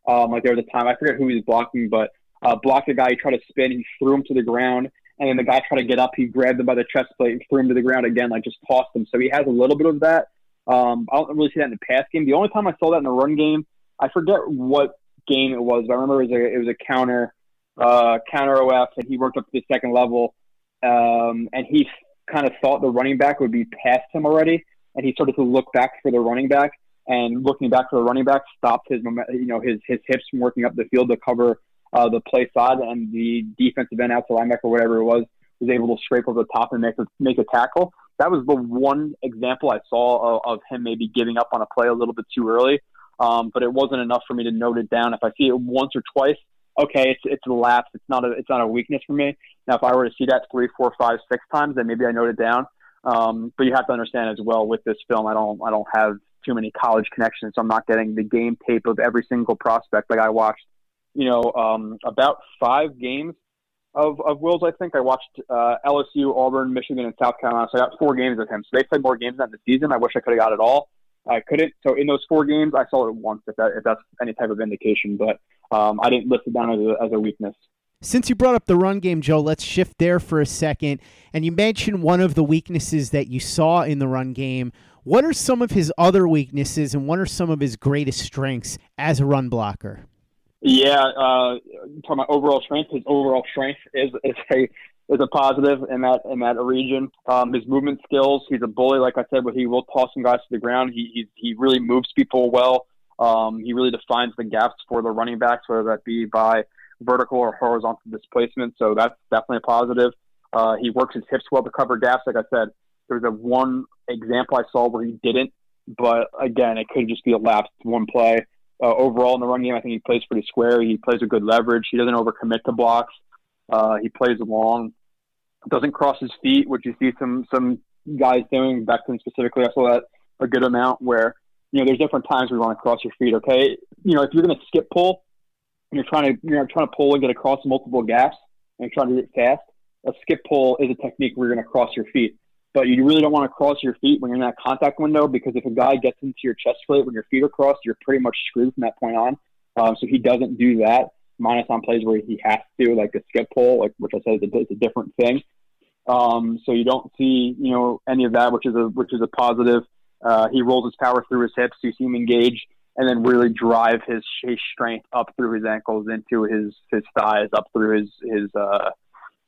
S4: Um, like there was a time I forget who he was blocking, but uh, blocked a guy. He tried to spin, he threw him to the ground, and then the guy tried to get up. He grabbed him by the chest plate and threw him to the ground again, like just tossed him. So he has a little bit of that. Um, I don't really see that in the pass game. The only time I saw that in the run game, I forget what game it was, but I remember it was a, it was a counter uh, counter OF, and he worked up to the second level, um, and he kind of thought the running back would be past him already, and he started to look back for the running back, and looking back for the running back stopped his you know his his hips from working up the field to cover uh, the play side, and the defensive end outside linebacker, whatever it was, was able to scrape over the top and make a, make a tackle. That was the one example I saw of, of him maybe giving up on a play a little bit too early. Um, but it wasn't enough for me to note it down. If I see it once or twice, okay, it's it's a lapse. It's not a it's not a weakness for me. Now, if I were to see that three, four, five, six times, then maybe I note it down. Um, but you have to understand as well with this film, I don't I don't have too many college connections, so I'm not getting the game tape of every single prospect. Like I watched, you know, um, about five games of, of Wills. I think I watched uh, LSU, Auburn, Michigan, and South Carolina. So I got four games with him. So they played more games than the season. I wish I could have got it all. I couldn't. So in those four games, I saw it once. If that if that's any type of indication, but um, I didn't list it down as a, as a weakness.
S1: Since you brought up the run game, Joe, let's shift there for a second. And you mentioned one of the weaknesses that you saw in the run game. What are some of his other weaknesses, and what are some of his greatest strengths as a run blocker?
S4: Yeah, uh, talking about overall strength, his overall strength is is a is a positive in that in that region. Um, his movement skills, he's a bully, like I said, but he will toss some guys to the ground. He he, he really moves people well. Um, he really defines the gaps for the running backs, whether that be by vertical or horizontal displacement. So that's definitely a positive. Uh, he works his hips well to cover gaps. Like I said, there was a one example I saw where he didn't, but again, it could just be a lapse one play. Uh, overall in the run game, I think he plays pretty square. He plays with good leverage. He doesn't overcommit to blocks. Uh, he plays long, doesn't cross his feet, which you see some some guys doing. Becton specifically, I saw that a good amount where you know there's different times you want to cross your feet. Okay, you know if you're going to skip pull, and you're trying to you're trying to pull and get across multiple gaps, and you're trying to do it fast. A skip pull is a technique where you're going to cross your feet, but you really don't want to cross your feet when you're in that contact window because if a guy gets into your chest plate when your feet are crossed, you're pretty much screwed from that point on. Um, so he doesn't do that minus on plays where he has to, like the skip pull, like which I said is a, a different thing. Um, so you don't see, you know, any of that, which is a which is a positive. Uh, he rolls his power through his hips. You see him engage, and then really drive his, his strength up through his ankles, into his his thighs, up through his his uh,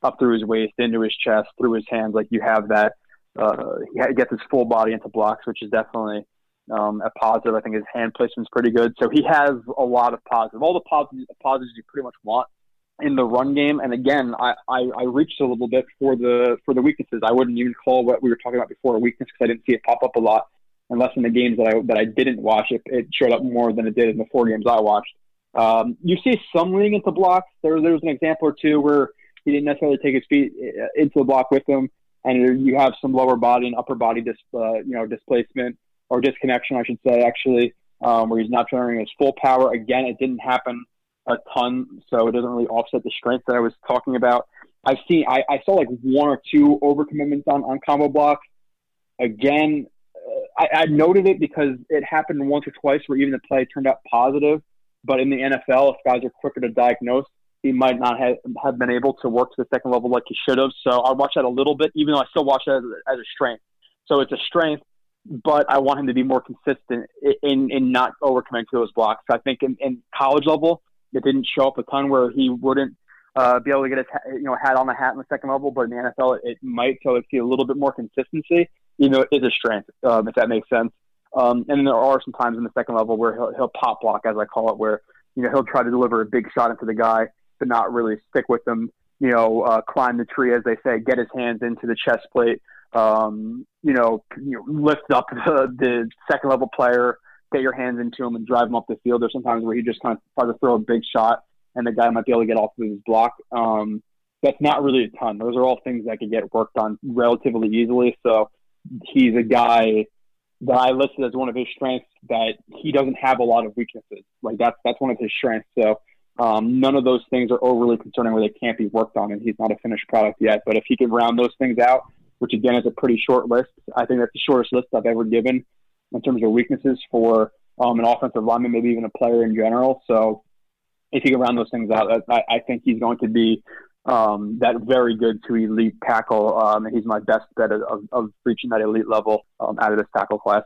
S4: up through his waist, into his chest, through his hands. Like you have that. Uh, he gets his full body into blocks, which is definitely um, a positive. I think his hand placement's pretty good. So he has a lot of positive, all the positives, positives you pretty much want in the run game. And again, I, I, I, reached a little bit for the for the weaknesses. I wouldn't even call what we were talking about before a weakness because I didn't see it pop up a lot, unless in the games that I that I didn't watch it, it showed up more than it did in the four games I watched. Um, you see some leaning into blocks. There, there was an example or two where he didn't necessarily take his feet uh, into the block with him, and you have some lower body and upper body dis, uh, you know displacement or disconnection, I should say, actually, um, where he's not generating his full power. Again, it didn't happen a ton, so it doesn't really offset the strength that I was talking about. I've seen I, I saw like one or two overcommitments on on combo blocks. Again, uh, I, I noted it because it happened once or twice where even the play turned out positive. But in the NFL, if guys are quicker to diagnose, he might not have, have been able to work to the second level like he should have. So I watch that a little bit, even though I still watch that as, as a strength. So it's a strength, but I want him to be more consistent in in not overcommitting to those blocks. I think in, in college level, it didn't show up a ton where he wouldn't uh, be able to get his you know hat on the hat in the second level, but in the NFL it, it might. So I see a little bit more consistency, You know, it is a strength, um, if that makes sense. Um, and there are some times in the second level where he'll, he'll pop block, as I call it, where you know he'll try to deliver a big shot into the guy, but not really stick with them. You know, uh, climb the tree, as they say, get his hands into the chest plate. Um, you know, you know, lift up the, the second level player, get your hands into him, and drive him up the field. There's sometimes where he just kind of tries to throw a big shot, and the guy might be able to get off of his block. Um, that's not really a ton. Those are all things that could get worked on relatively easily. So he's a guy that I listed as one of his strengths that he doesn't have a lot of weaknesses. Like that's that's one of his strengths. So um, none of those things are overly concerning where they can't be worked on, and he's not a finished product yet. But if he can round those things out, which again is a pretty short list, I think that's the shortest list I've ever given in terms of weaknesses for um, an offensive lineman, maybe even a player in general. So if he can round those things out, I, I think he's going to be um, that very good to elite tackle, um, and he's my best bet of, of reaching that elite level um, out of this tackle class.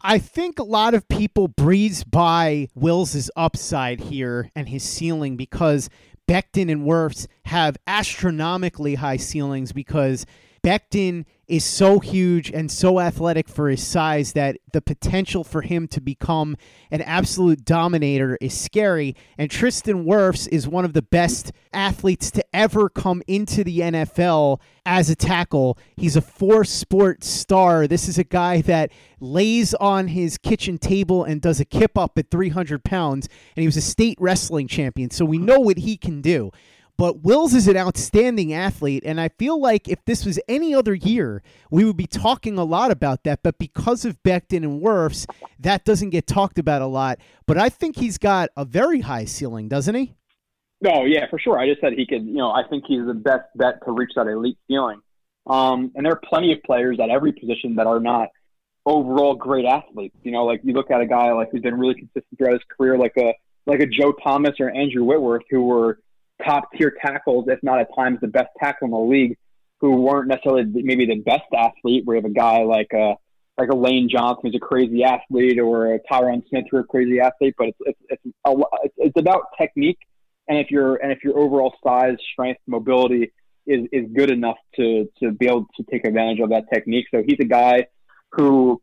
S1: I think a lot of people breeze by Wills' upside here and his ceiling because Becton and Wirfs have astronomically high ceilings because Becton is so huge and so athletic for his size that the potential for him to become an absolute dominator is scary. And Tristan Wirfs is one of the best athletes to ever come into the NFL as a tackle. He's a four sport star. This is a guy that lays on his kitchen table and does a kip up at 300 pounds. And he was a state wrestling champion. So we know what he can do. But Wills is an outstanding athlete, and I feel like if this was any other year, we would be talking a lot about that. But because of Becton and Wirfs, that doesn't get talked about a lot. But I think he's got a very high ceiling, doesn't he?
S4: No, yeah, for sure. I just said he could, you know, I think he's the best bet to reach that elite ceiling. Um, and there are plenty of players at every position that are not overall great athletes. You know, like you look at a guy like who's been really consistent throughout his career, like a like a Joe Thomas or Andrew Whitworth, who were top tier tackles, if not at times the best tackle in the league, who weren't necessarily maybe the best athlete. We have a guy like a uh, like a Lane Johnson who's a crazy athlete, or a Tyron Smith who's a crazy athlete. But it's it's it's, a, it's about technique, and if your and if your overall size, strength, mobility is is good enough to to be able to take advantage of that technique. So he's a guy who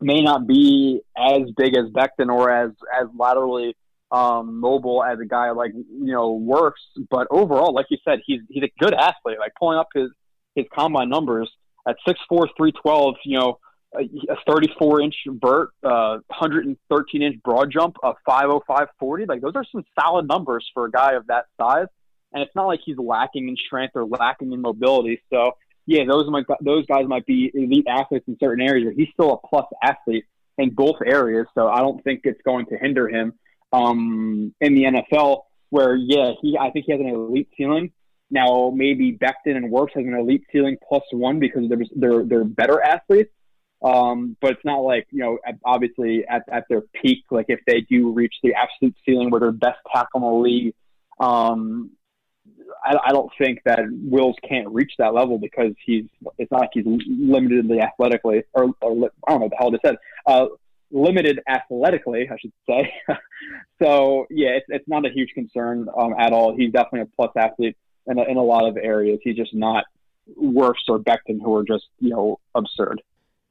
S4: may not be as big as Becton or as as laterally um, mobile as a guy like you know Wirfs, but overall, like you said, he's he's a good athlete. Like pulling up his his combine numbers at 6'4", 312, you know, a, a 34 inch vert, uh, 113 inch broad jump, a 505 40. Like those are some solid numbers for a guy of that size. And it's not like he's lacking in strength or lacking in mobility. So yeah, those might those guys might be elite athletes in certain areas, but he's still a plus athlete in both areas. So I don't think it's going to hinder him um, in the NFL, where yeah, he I think he has an elite ceiling. Now maybe Becton and Wirfs has an elite ceiling plus one because they're they're they're better athletes. Um, but it's not like you know obviously at, at their peak, like if they do reach the absolute ceiling where they're best tackle in the league. Um, I, I don't think that Wills can't reach that level because he's it's not like he's limitedly athletically or, or I don't know the hell I said. Uh, limited athletically, I should say. <laughs> so yeah, it's, it's not a huge concern um, at all. He's definitely a plus athlete in a, in a lot of areas. He's just not Wirfs or Becton, who are just you know absurd.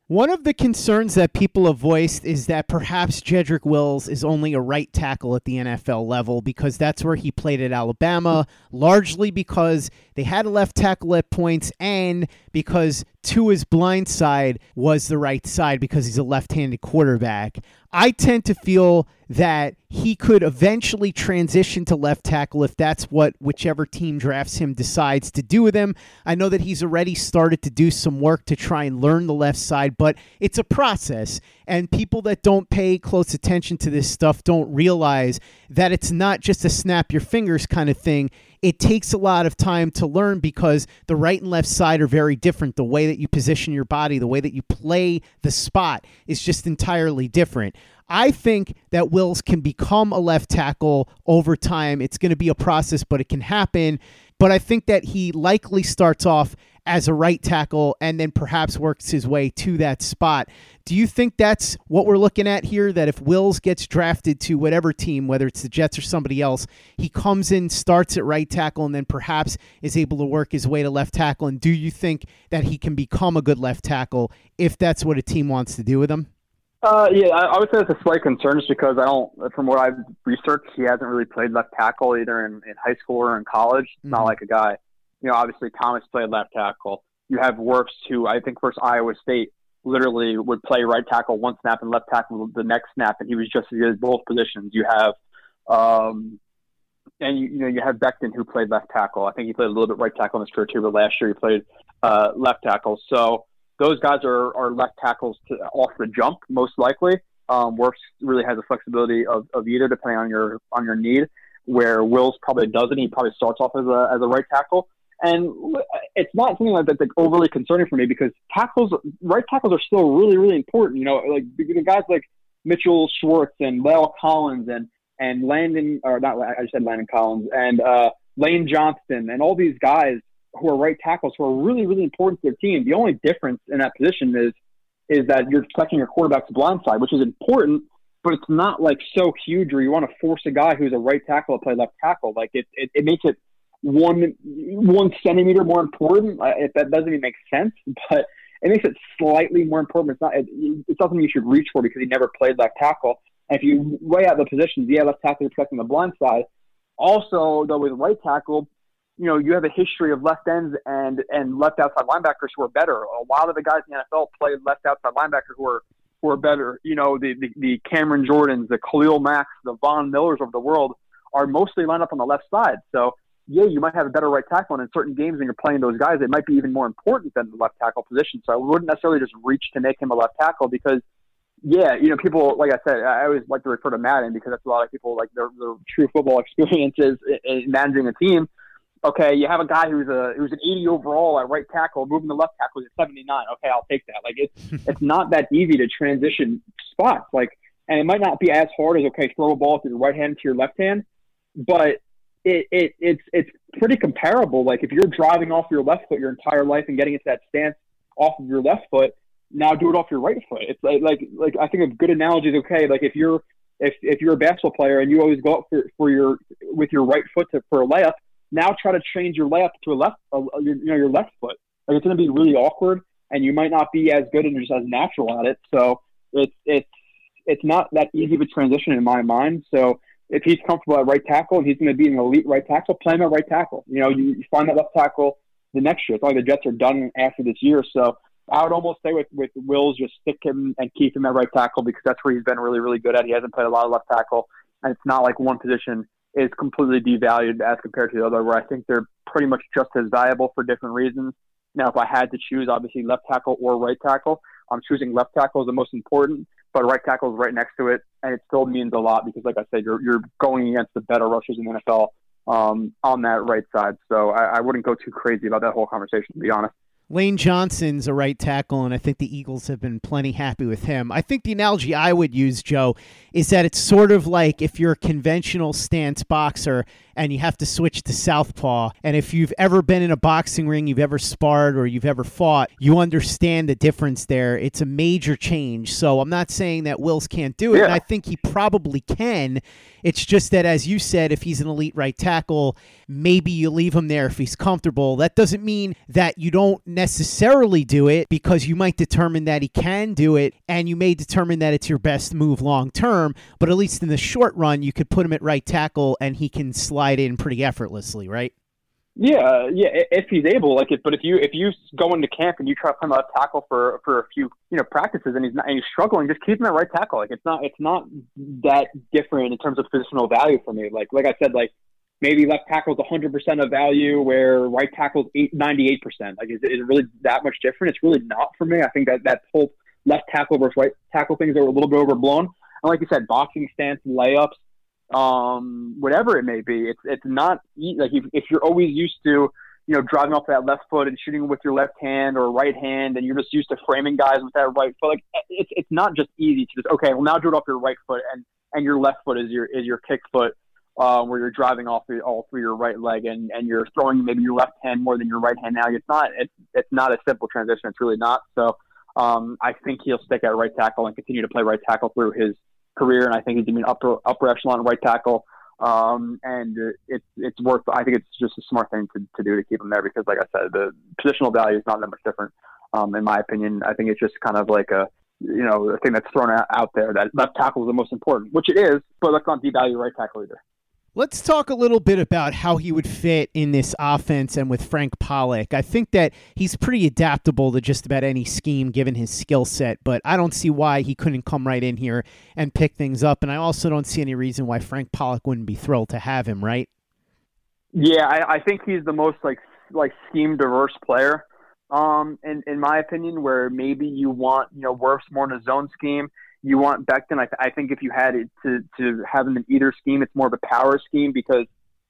S1: One of the concerns that people have voiced is that perhaps Jedrick Wills is only a right tackle at the NFL level because that's where he played at Alabama, largely because they had a left tackle at points and because Tua's blind side was the right side because he's a left handed quarterback. I tend to feel that he could eventually transition to left tackle if that's what whichever team drafts him decides to do with him. I know that he's already started to do some work to try and learn the left side, but it's a process. And people that don't pay close attention to this stuff don't realize that it's not just a snap your fingers kind of thing. It takes a lot of time to learn because the right and left side are very different. The way that you position your body, the way that you play the spot is just entirely different. I think that Wills can become a left tackle over time. It's going to be a process, but it can happen. But I think that he likely starts off as a right tackle and then perhaps works his way to that spot. Do you think that's what we're looking at here? That if Wills gets drafted to whatever team, whether it's the Jets or somebody else, he comes in, starts at right tackle, and then perhaps is able to work his way to left tackle? And do you think that he can become a good left tackle if that's what a team wants to do with him?
S4: Uh, yeah, I, I would say it's a slight concern just because I don't, from what I've researched, he hasn't really played left tackle either in, in high school or in college. It's mm-hmm. not like a guy, you know, obviously Thomas played left tackle. You have Wirfs, who I think versus Iowa State literally would play right tackle one snap and left tackle the next snap, and he was just as good as both positions. You have, um, and you, you know, you have Becton who played left tackle. I think he played a little bit right tackle in his career too, but last year he played uh, left tackle. So those guys are, are left tackles to, off the jump, most likely. Um, really has the flexibility of, of either depending on your on your need. Where Wills probably doesn't. He probably starts off as a as a right tackle, and it's not something like that's like overly concerning for me because tackles, right tackles, are still really really important. You know, like the guys like Mitchell Schwartz and La'el Collins and and Landon or not I said Landon Collins and uh, Lane Johnson and all these guys who are right tackles who are really, really important to their team. The only difference in that position is is that you're protecting your quarterback's blind side, which is important, but it's not like so huge where you want to force a guy who's a right tackle to play left tackle. Like it, it, it makes it one one centimeter more important. If that doesn't even make sense, but it makes it slightly more important. It's not. It, it's something you should reach for because he never played left tackle. And if you weigh out the positions, yeah, left tackle is protecting the blind side. Also, though, with right tackle, you know, you have a history of left ends and and left outside linebackers who are better. A lot of the guys in the NFL play left outside linebackers who are who are better. You know, the the, the Cameron Jordans, the Khalil Macks, the Von Millers of the world are mostly lined up on the left side. So yeah, you might have a better right tackle, and in certain games when you're playing those guys, it might be even more important than the left tackle position. So I wouldn't necessarily just reach to make him a left tackle because, yeah, you know, people like I said, I always like to refer to Madden because that's a lot of people like their, their true football <laughs> experiences in managing a team okay, you have a guy who's a who's an 80 overall at right tackle, moving the left tackle is 79. Okay, I'll take that. Like it's <laughs> it's not that easy to transition spots. Like, and it might not be as hard as okay, throw a ball to your right hand to your left hand, but it, it it's it's pretty comparable. Like if you're driving off your left foot your entire life and getting into that stance off of your left foot, now do it off your right foot. It's like like like I think a good analogy is okay. Like if you're if if you're a basketball player and you always go up for, for your with your right foot to, for a layup, now try to change your layup to a left, uh, you know, your left foot. Like it's going to be really awkward, and you might not be as good and just as natural at it. So it's it's it's not that easy of a transition in my mind. So if he's comfortable at right tackle and he's going to be an elite right tackle, play him at right tackle. You know, you, you find that left tackle the next year. It's like the Jets are done after this year. So I would almost say with, with Wills, just stick him and keep him at right tackle because that's where he's been really, really good at. He hasn't played a lot of left tackle, and it's not like one position is completely devalued as compared to the other, where I think they're pretty much just as valuable for different reasons. Now, if I had to choose, obviously left tackle or right tackle, I'm choosing left tackle is the most important, but right tackle is right next to it, and it still means a lot because, like I said, you're you're going against the better rushers in the NFL um, on that right side. So I, I wouldn't go too crazy about that whole conversation, to be honest.
S1: Lane Johnson's a right tackle, and I think the Eagles have been plenty happy with him. I think the analogy I would use, Joe, is that it's sort of like if you're a conventional stance boxer and you have to switch to southpaw. And if you've ever been in a boxing ring, you've ever sparred, or you've ever fought, you understand the difference there. It's a major change. So I'm not saying that Wills can't do it, yeah. and I think he probably can. It's just that, as you said, if he's an elite right tackle, maybe you leave him there if he's comfortable. That doesn't mean that you don't necessarily do it because you might determine that he can do it, and you may determine that it's your best move long term. But at least in the short run, you could put him at right tackle and he can slide slide in pretty effortlessly, right?
S4: Yeah, uh, yeah. If he's able, like, it, but if you if you go into camp and you try to play left tackle for for a few you know practices and he's not and he's struggling, just keep him at right tackle. Like, it's not it's not that different in terms of positional value for me. Like like I said, like maybe left tackle is 100 percent of value, where right tackle is 98 percent. Like, is, is it really that much different? It's really not for me. I think that that whole left tackle versus right tackle things are a little bit overblown. And like you said, boxing stance layups um, whatever it may be. It's it's not like if, if you're always used to you know driving off that left foot and shooting with your left hand or right hand, and you're just used to framing guys with that right foot. Like it's it's not just easy to just okay, well now do it off your right foot and and your left foot is your is your kick foot. Uh, where you're driving off all through your right leg and, and you're throwing maybe your left hand more than your right hand now. It's not it's, it's not a simple transition. It's really not. So um, I think he'll stick at right tackle and continue to play right tackle through his career, and I think he's going to be an upper upper echelon right tackle. Um, and it's it's worth. I think it's just a smart thing to, to do to keep him there because, like I said, the positional value is not that much different. Um, in my opinion, I think it's just kind of like a you know a thing that's thrown out, out there that left tackle is the most important, which it is, but let's not devalue right tackle either.
S1: Let's talk a little bit about how he would fit in this offense and with Frank Pollock. I think that he's pretty adaptable to just about any scheme given his skill set, but I don't see why he couldn't come right in here and pick things up. And I also don't see any reason why Frank Pollock wouldn't be thrilled to have him, right?
S4: Yeah, I, I think he's the most like like scheme diverse player, um, in in my opinion. Where maybe you want you know Wirfs more in a zone scheme you want Becton. I, th- I think if you had it to, to have him in either scheme, it's more of a power scheme because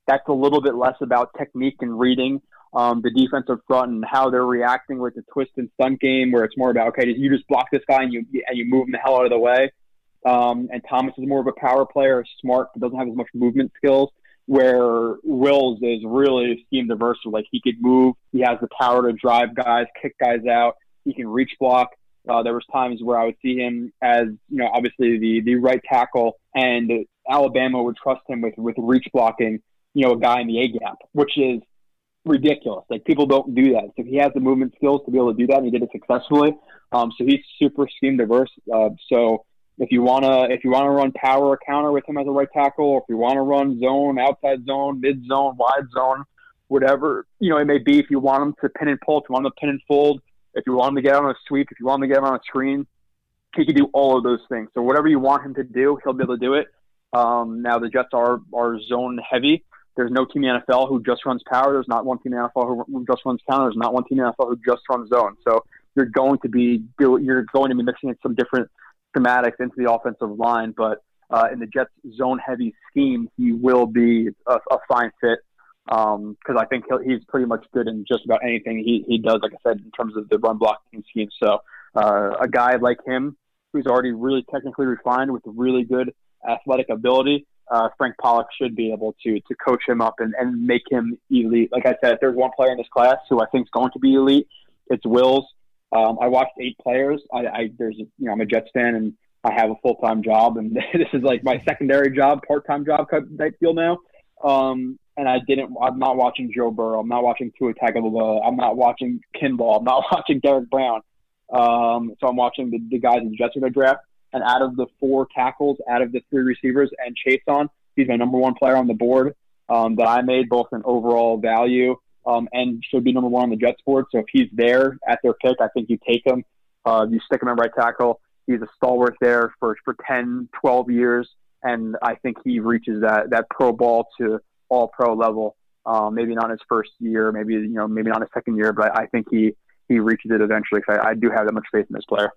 S4: that's a little bit less about technique and reading um, the defensive front and how they're reacting with the twist and stunt game, where it's more about okay, you just block this guy and you and you move him the hell out of the way. Um, and Thomas is more of a power player, smart, but doesn't have as much movement skills. Where Wills is really scheme diverse, like he could move, he has the power to drive guys, kick guys out, he can reach block. Uh, there was times where I would see him as, you know, obviously the, the right tackle, and Alabama would trust him with, with reach blocking, you know, a guy in the A gap, which is ridiculous. Like people don't do that. So he has the movement skills to be able to do that, and he did it successfully. Um, so he's super scheme diverse. Uh, so if you wanna if you wanna run power or counter with him as a right tackle, or if you want to run zone, outside zone, mid zone, wide zone, whatever you know it may be, if you want him to pin and pull, if you want him to pin and fold, if you want him to get on a sweep, if you want him to get on a screen, he can do all of those things. So whatever you want him to do, he'll be able to do it. Um, now the Jets are are zone heavy. There's no team in the NFL who just runs power. There's not one team in the NFL who just runs counter. There's not one team in NFL who just runs zone. So you're going to be you're going to be mixing in some different schematics into the offensive line. But uh, in the Jets zone heavy scheme, he will be a, a fine fit because um, I think he's pretty much good in just about anything he, he does, like I said, in terms of the run blocking scheme. So uh, a guy like him, who's already really technically refined with really good athletic ability, uh, Frank Pollock should be able to to coach him up and, and make him elite. Like I said, if there's one player in this class who I think is going to be elite, it's Wills. Um, I watched eight players. I, I there's you know I'm a Jets fan and I have a full time job and <laughs> this is like my <laughs> secondary job, part time job type deal now. Um, and I didn't. I'm not watching Joe Burrow. I'm not watching Tua Tagovailoa. I'm not watching Kimball. I'm not <laughs> watching Derrick Brown. Um, so I'm watching the, the guys in the Jets in the draft. And out of the four tackles, out of the three receivers, and Chaisson, he's my number one player on the board um, that I made, both in overall value um, and should be number one on the Jets board. So if he's there at their pick, I think you take him. Uh, you stick him at right tackle. He's a stalwart there for for 10, 12 years, and I think he reaches that that pro ball to all pro level. Um, maybe not his first year, maybe you know, maybe not his second year, but I think he he reaches it eventually. Cause I, I do have that much faith in this player.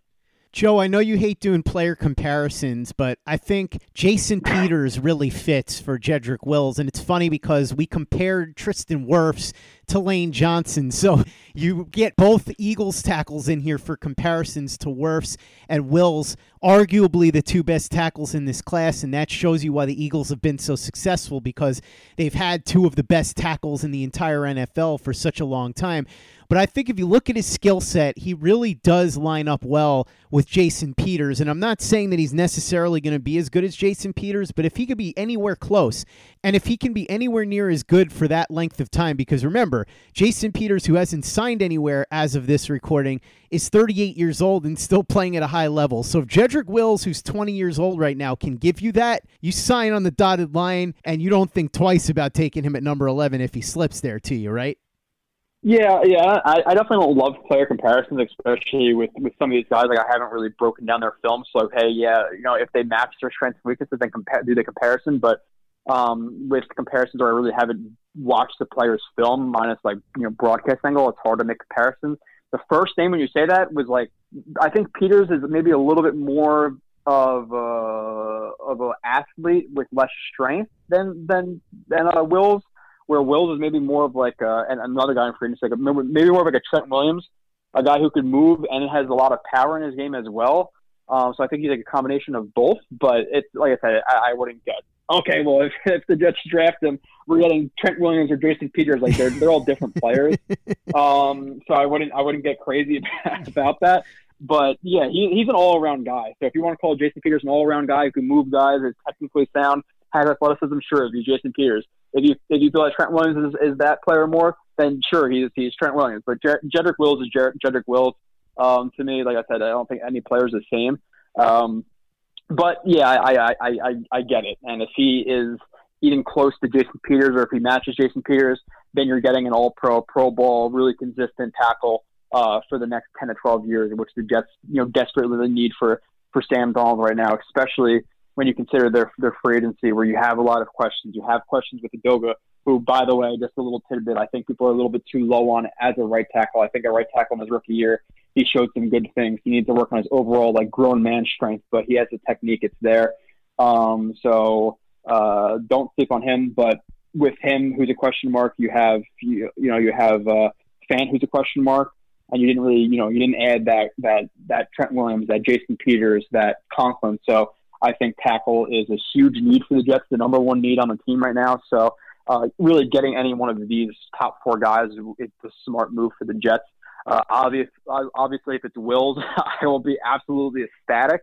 S1: Joe, I know you hate doing player comparisons, but I think Jason Peters really fits for Jedrick Wills. And it's funny because we compared Tristan Wirfs to Lane Johnson. <laughs> So you get both Eagles tackles in here for comparisons to Wirfs and Wills, arguably the two best tackles in this class. And that shows you why the Eagles have been so successful because they've had two of the best tackles in the entire NFL for such a long time. But I think if you look at his skill set, he really does line up well with Jason Peters. And I'm not saying that he's necessarily going to be as good as Jason Peters, but if he could be anywhere close, and if he can be anywhere near as good for that length of time, because remember, Jason Peters, who hasn't signed anywhere as of this recording, is 38 years old and still playing at a high level. So if Jedrick Wills, who's 20 years old right now, can give you that, you sign on the dotted line and you don't think twice about taking him at number 11 if he slips there to you, right?
S4: Yeah, yeah, I, I definitely don't love player comparisons, especially with with some of these guys. Like I haven't really broken down their film, so hey, yeah, you know, if they match their strengths and weaknesses, then compare do the comparison. But um, with comparisons, where I really haven't watched the player's film, minus like you know broadcast angle, it's hard to make comparisons. The first name when you say that was like, I think Peters is maybe a little bit more of a, of an athlete with less strength than than than uh, Wills, where Wills is maybe more of like uh, and another guy in free agency, like maybe more of like a Trent Williams, a guy who could move and has a lot of power in his game as well. Um, so I think he's like a combination of both. But it's like I said, I, I wouldn't get okay. Well, <laughs> if, if the Jets draft him, we're getting Trent Williams or Jason Peters. Like they're they're all different <laughs> players. Um, so I wouldn't I wouldn't get crazy <laughs> about that. But yeah, he, he's an all around guy. So if you want to call Jason Peters an all around guy who can move guys, is technically sound, has athleticism, sure, if he's Jason Peters. If you if you feel like Trent Williams is, is that player more, then sure, he's he's Trent Williams. But Jer- Jedrick Wills is Jer- Jedrick Wills. Um, to me, like I said, I don't think any player is the same. Um, but yeah, I, I, I, I, get it. And if he is even close to Jason Peters, or if he matches Jason Peters, then you're getting an All-Pro, Pro Bowl, really consistent tackle uh, for the next 10 to 12 years, which the Jets, you know, desperately need for for Sam Darnold right now, especially when you consider their their free agency, where you have a lot of questions. You have questions with Edoga, who, by the way, just a little tidbit, I think people are a little bit too low on as a right tackle. I think a right tackle in his rookie year, he showed some good things. He needs to work on his overall like grown man strength, but he has the technique. It's there. Um, so uh, don't sleep on him. But with him, who's a question mark, you have you, you know you have uh, Fant, who's a question mark and you didn't really, you know, you didn't add that that that Trent Williams, that Jason Peters, that Conklin. So I think tackle is a huge need for the Jets, the number one need on the team right now. So uh, really getting any one of these top four guys is a smart move for the Jets. Uh, obvious, obviously, if it's Wills, <laughs> I will be absolutely ecstatic.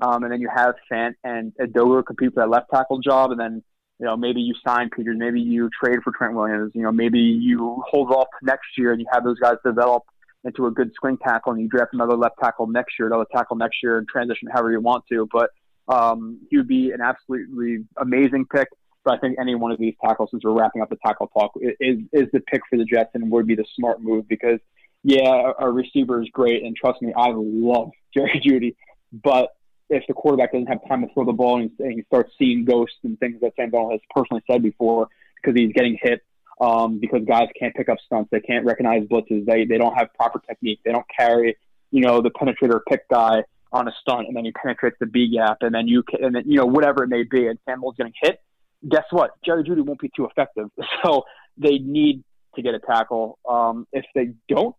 S4: Um, and then you have Fant and Edoga compete for that left tackle job, and then you know maybe you sign Peters, maybe you trade for Trent Williams, you know maybe you hold off next year and you have those guys develop into a good swing tackle and you draft another left tackle next year, another tackle next year, and transition however you want to. But um, he would be an absolutely amazing pick. But I think any one of these tackles, since we're wrapping up the tackle talk, is is the pick for the Jets and would be the smart move because yeah, our receiver is great, and trust me, I love <laughs> Jerry Jeudy. But if the quarterback doesn't have time to throw the ball and, he starts seeing ghosts and things that Sam Darnold has personally said before because he's getting hit um, because guys can't pick up stunts. They can't recognize blitzes. They they don't have proper technique. They don't carry, you know, the penetrator pick guy on a stunt and then he penetrates the B gap and then you can, and then you know whatever it may be and Samuel's getting hit. Guess what? Jerry Jeudy won't be too effective. <laughs> So they need to get a tackle. Um, if they don't,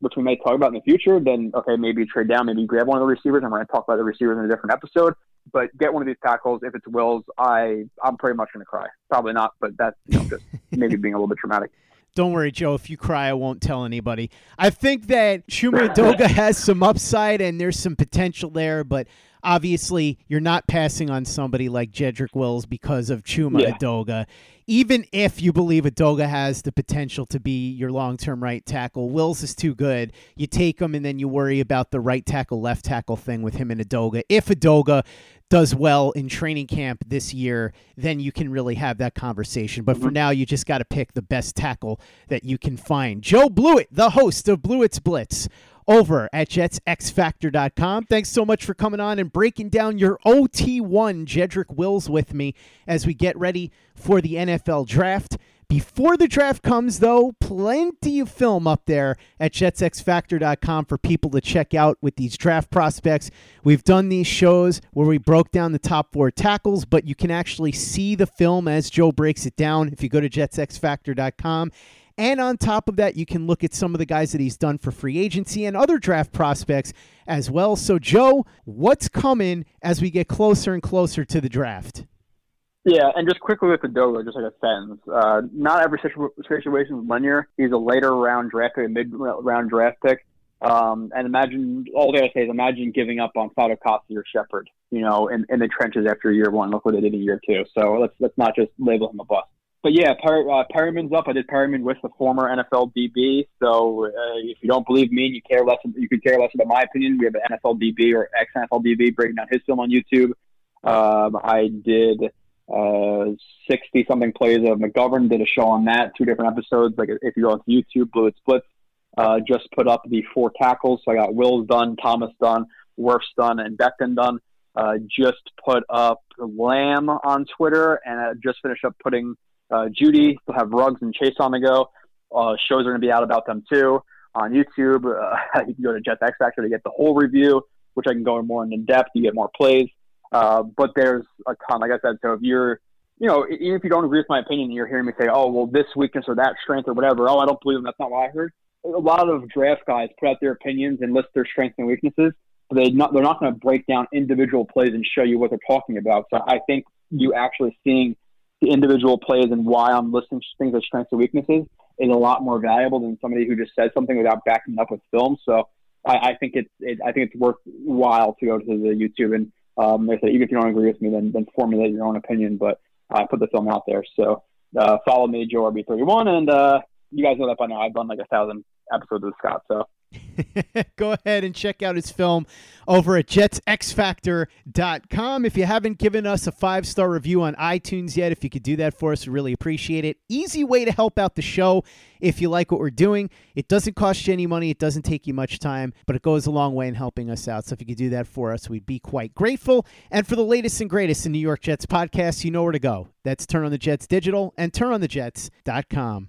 S4: which we may talk about in the future, then okay, maybe trade down, maybe grab one of the receivers. I'm going to talk about the receivers in a different episode but get one of these tackles. If it's Wills, I I'm pretty much going to cry. Probably not, but that's you know, just <laughs> maybe being a little bit dramatic.
S1: Don't worry, Joe. If you cry, I won't tell anybody. I think that Chuma Edoga <laughs> has some upside and there's some potential there, but obviously you're not passing on somebody like Jedrick Wills because of Chuma yeah. Edoga even if you believe Edoga has the potential to be your long term right tackle, Wills is too good. You take him and then you worry about the right tackle, left tackle thing with him and Edoga. If Edoga does well in training camp this year, then you can really have that conversation. But for mm-hmm. now, you just got to pick the best tackle that you can find. Joe Blewett, the host of Blewett's Blitz over at jetsxfactor.com. Thanks so much for coming on and breaking down your OT1 Jedrick Wills with me as we get ready for the NFL draft. Before the draft comes, though, plenty of film up there at jetsxfactor.com for people to check out with these draft prospects. We've done these shows where we broke down the top four tackles, but you can actually see the film as Joe breaks it down if you go to jetsxfactor.com. And on top of that, you can look at some of the guys that he's done for free agency and other draft prospects as well. So, Joe, what's coming as we get closer and closer to the draft?
S4: Yeah, and just quickly with the Edoga, just like a sentence. Uh, not every situation is linear. He's a later round draft pick, a mid round draft pick. Um, and imagine all they gotta say is imagine giving up on Fatukasi or Shepherd, you know, in, in the trenches after year one. Look what they did in year two. So let's let's not just label him a bust but yeah, per, uh, Perriman's up. I did Perriman with the former NFL DB. So uh, if you don't believe me and you care less, you could care less about my opinion. We have an NFL DB or ex NFL DB breaking down his film on YouTube. Um, I did sixty uh, something plays of McGovern. Did a show on that, two different episodes. Like if you go onto YouTube, Blewett's Blitz. Uh, just put up the four tackles. So I got Wills done, Thomas done, Wirfs done, and Becton done. Uh, just put up Lamb on Twitter, and I just finished up putting uh, Jeudy. We'll have Ruggs and Chase on the go. Uh, shows are going to be out about them too on YouTube. Uh, <laughs> you can go to Jets X Factor to get the whole review. which I can go more in depth. You get more plays, uh, but there's a ton. Like I said, so if you're you know, even if you don't agree with my opinion, you're hearing me say, "Oh, well, this weakness or that strength or whatever." Oh, I don't believe them. That's not what I heard. A lot of draft guys put out their opinions and list their strengths and weaknesses. They not they're not going to break down individual plays and show you what they're talking about. So I think you actually seeing the individual plays and why I'm listing things as strengths and weaknesses is a lot more valuable than somebody who just says something without backing up with film. So I, I think it's it, I think it's worthwhile to go to the YouTube and um, I said, even if you don't agree with me, then then formulate your own opinion. But I put the film out there. So uh, follow me, Joe RB31, and uh, you guys know that by now. I've done like a thousand episodes with Scott. So <laughs>
S1: Go ahead and check out his film over at jetsxfactor.com. If you haven't given us a five star review on iTunes yet, if you could do that for us, we really appreciate it. Easy way to help out the show if you like what we're doing. It doesn't cost you any money, it doesn't take you much time, but it goes a long way in helping us out. So if you could do that for us, we'd be quite grateful. And for the latest and greatest in New York Jets podcasts, you know where to go. That's Turn on the Jets Digital and turnonthejets.com.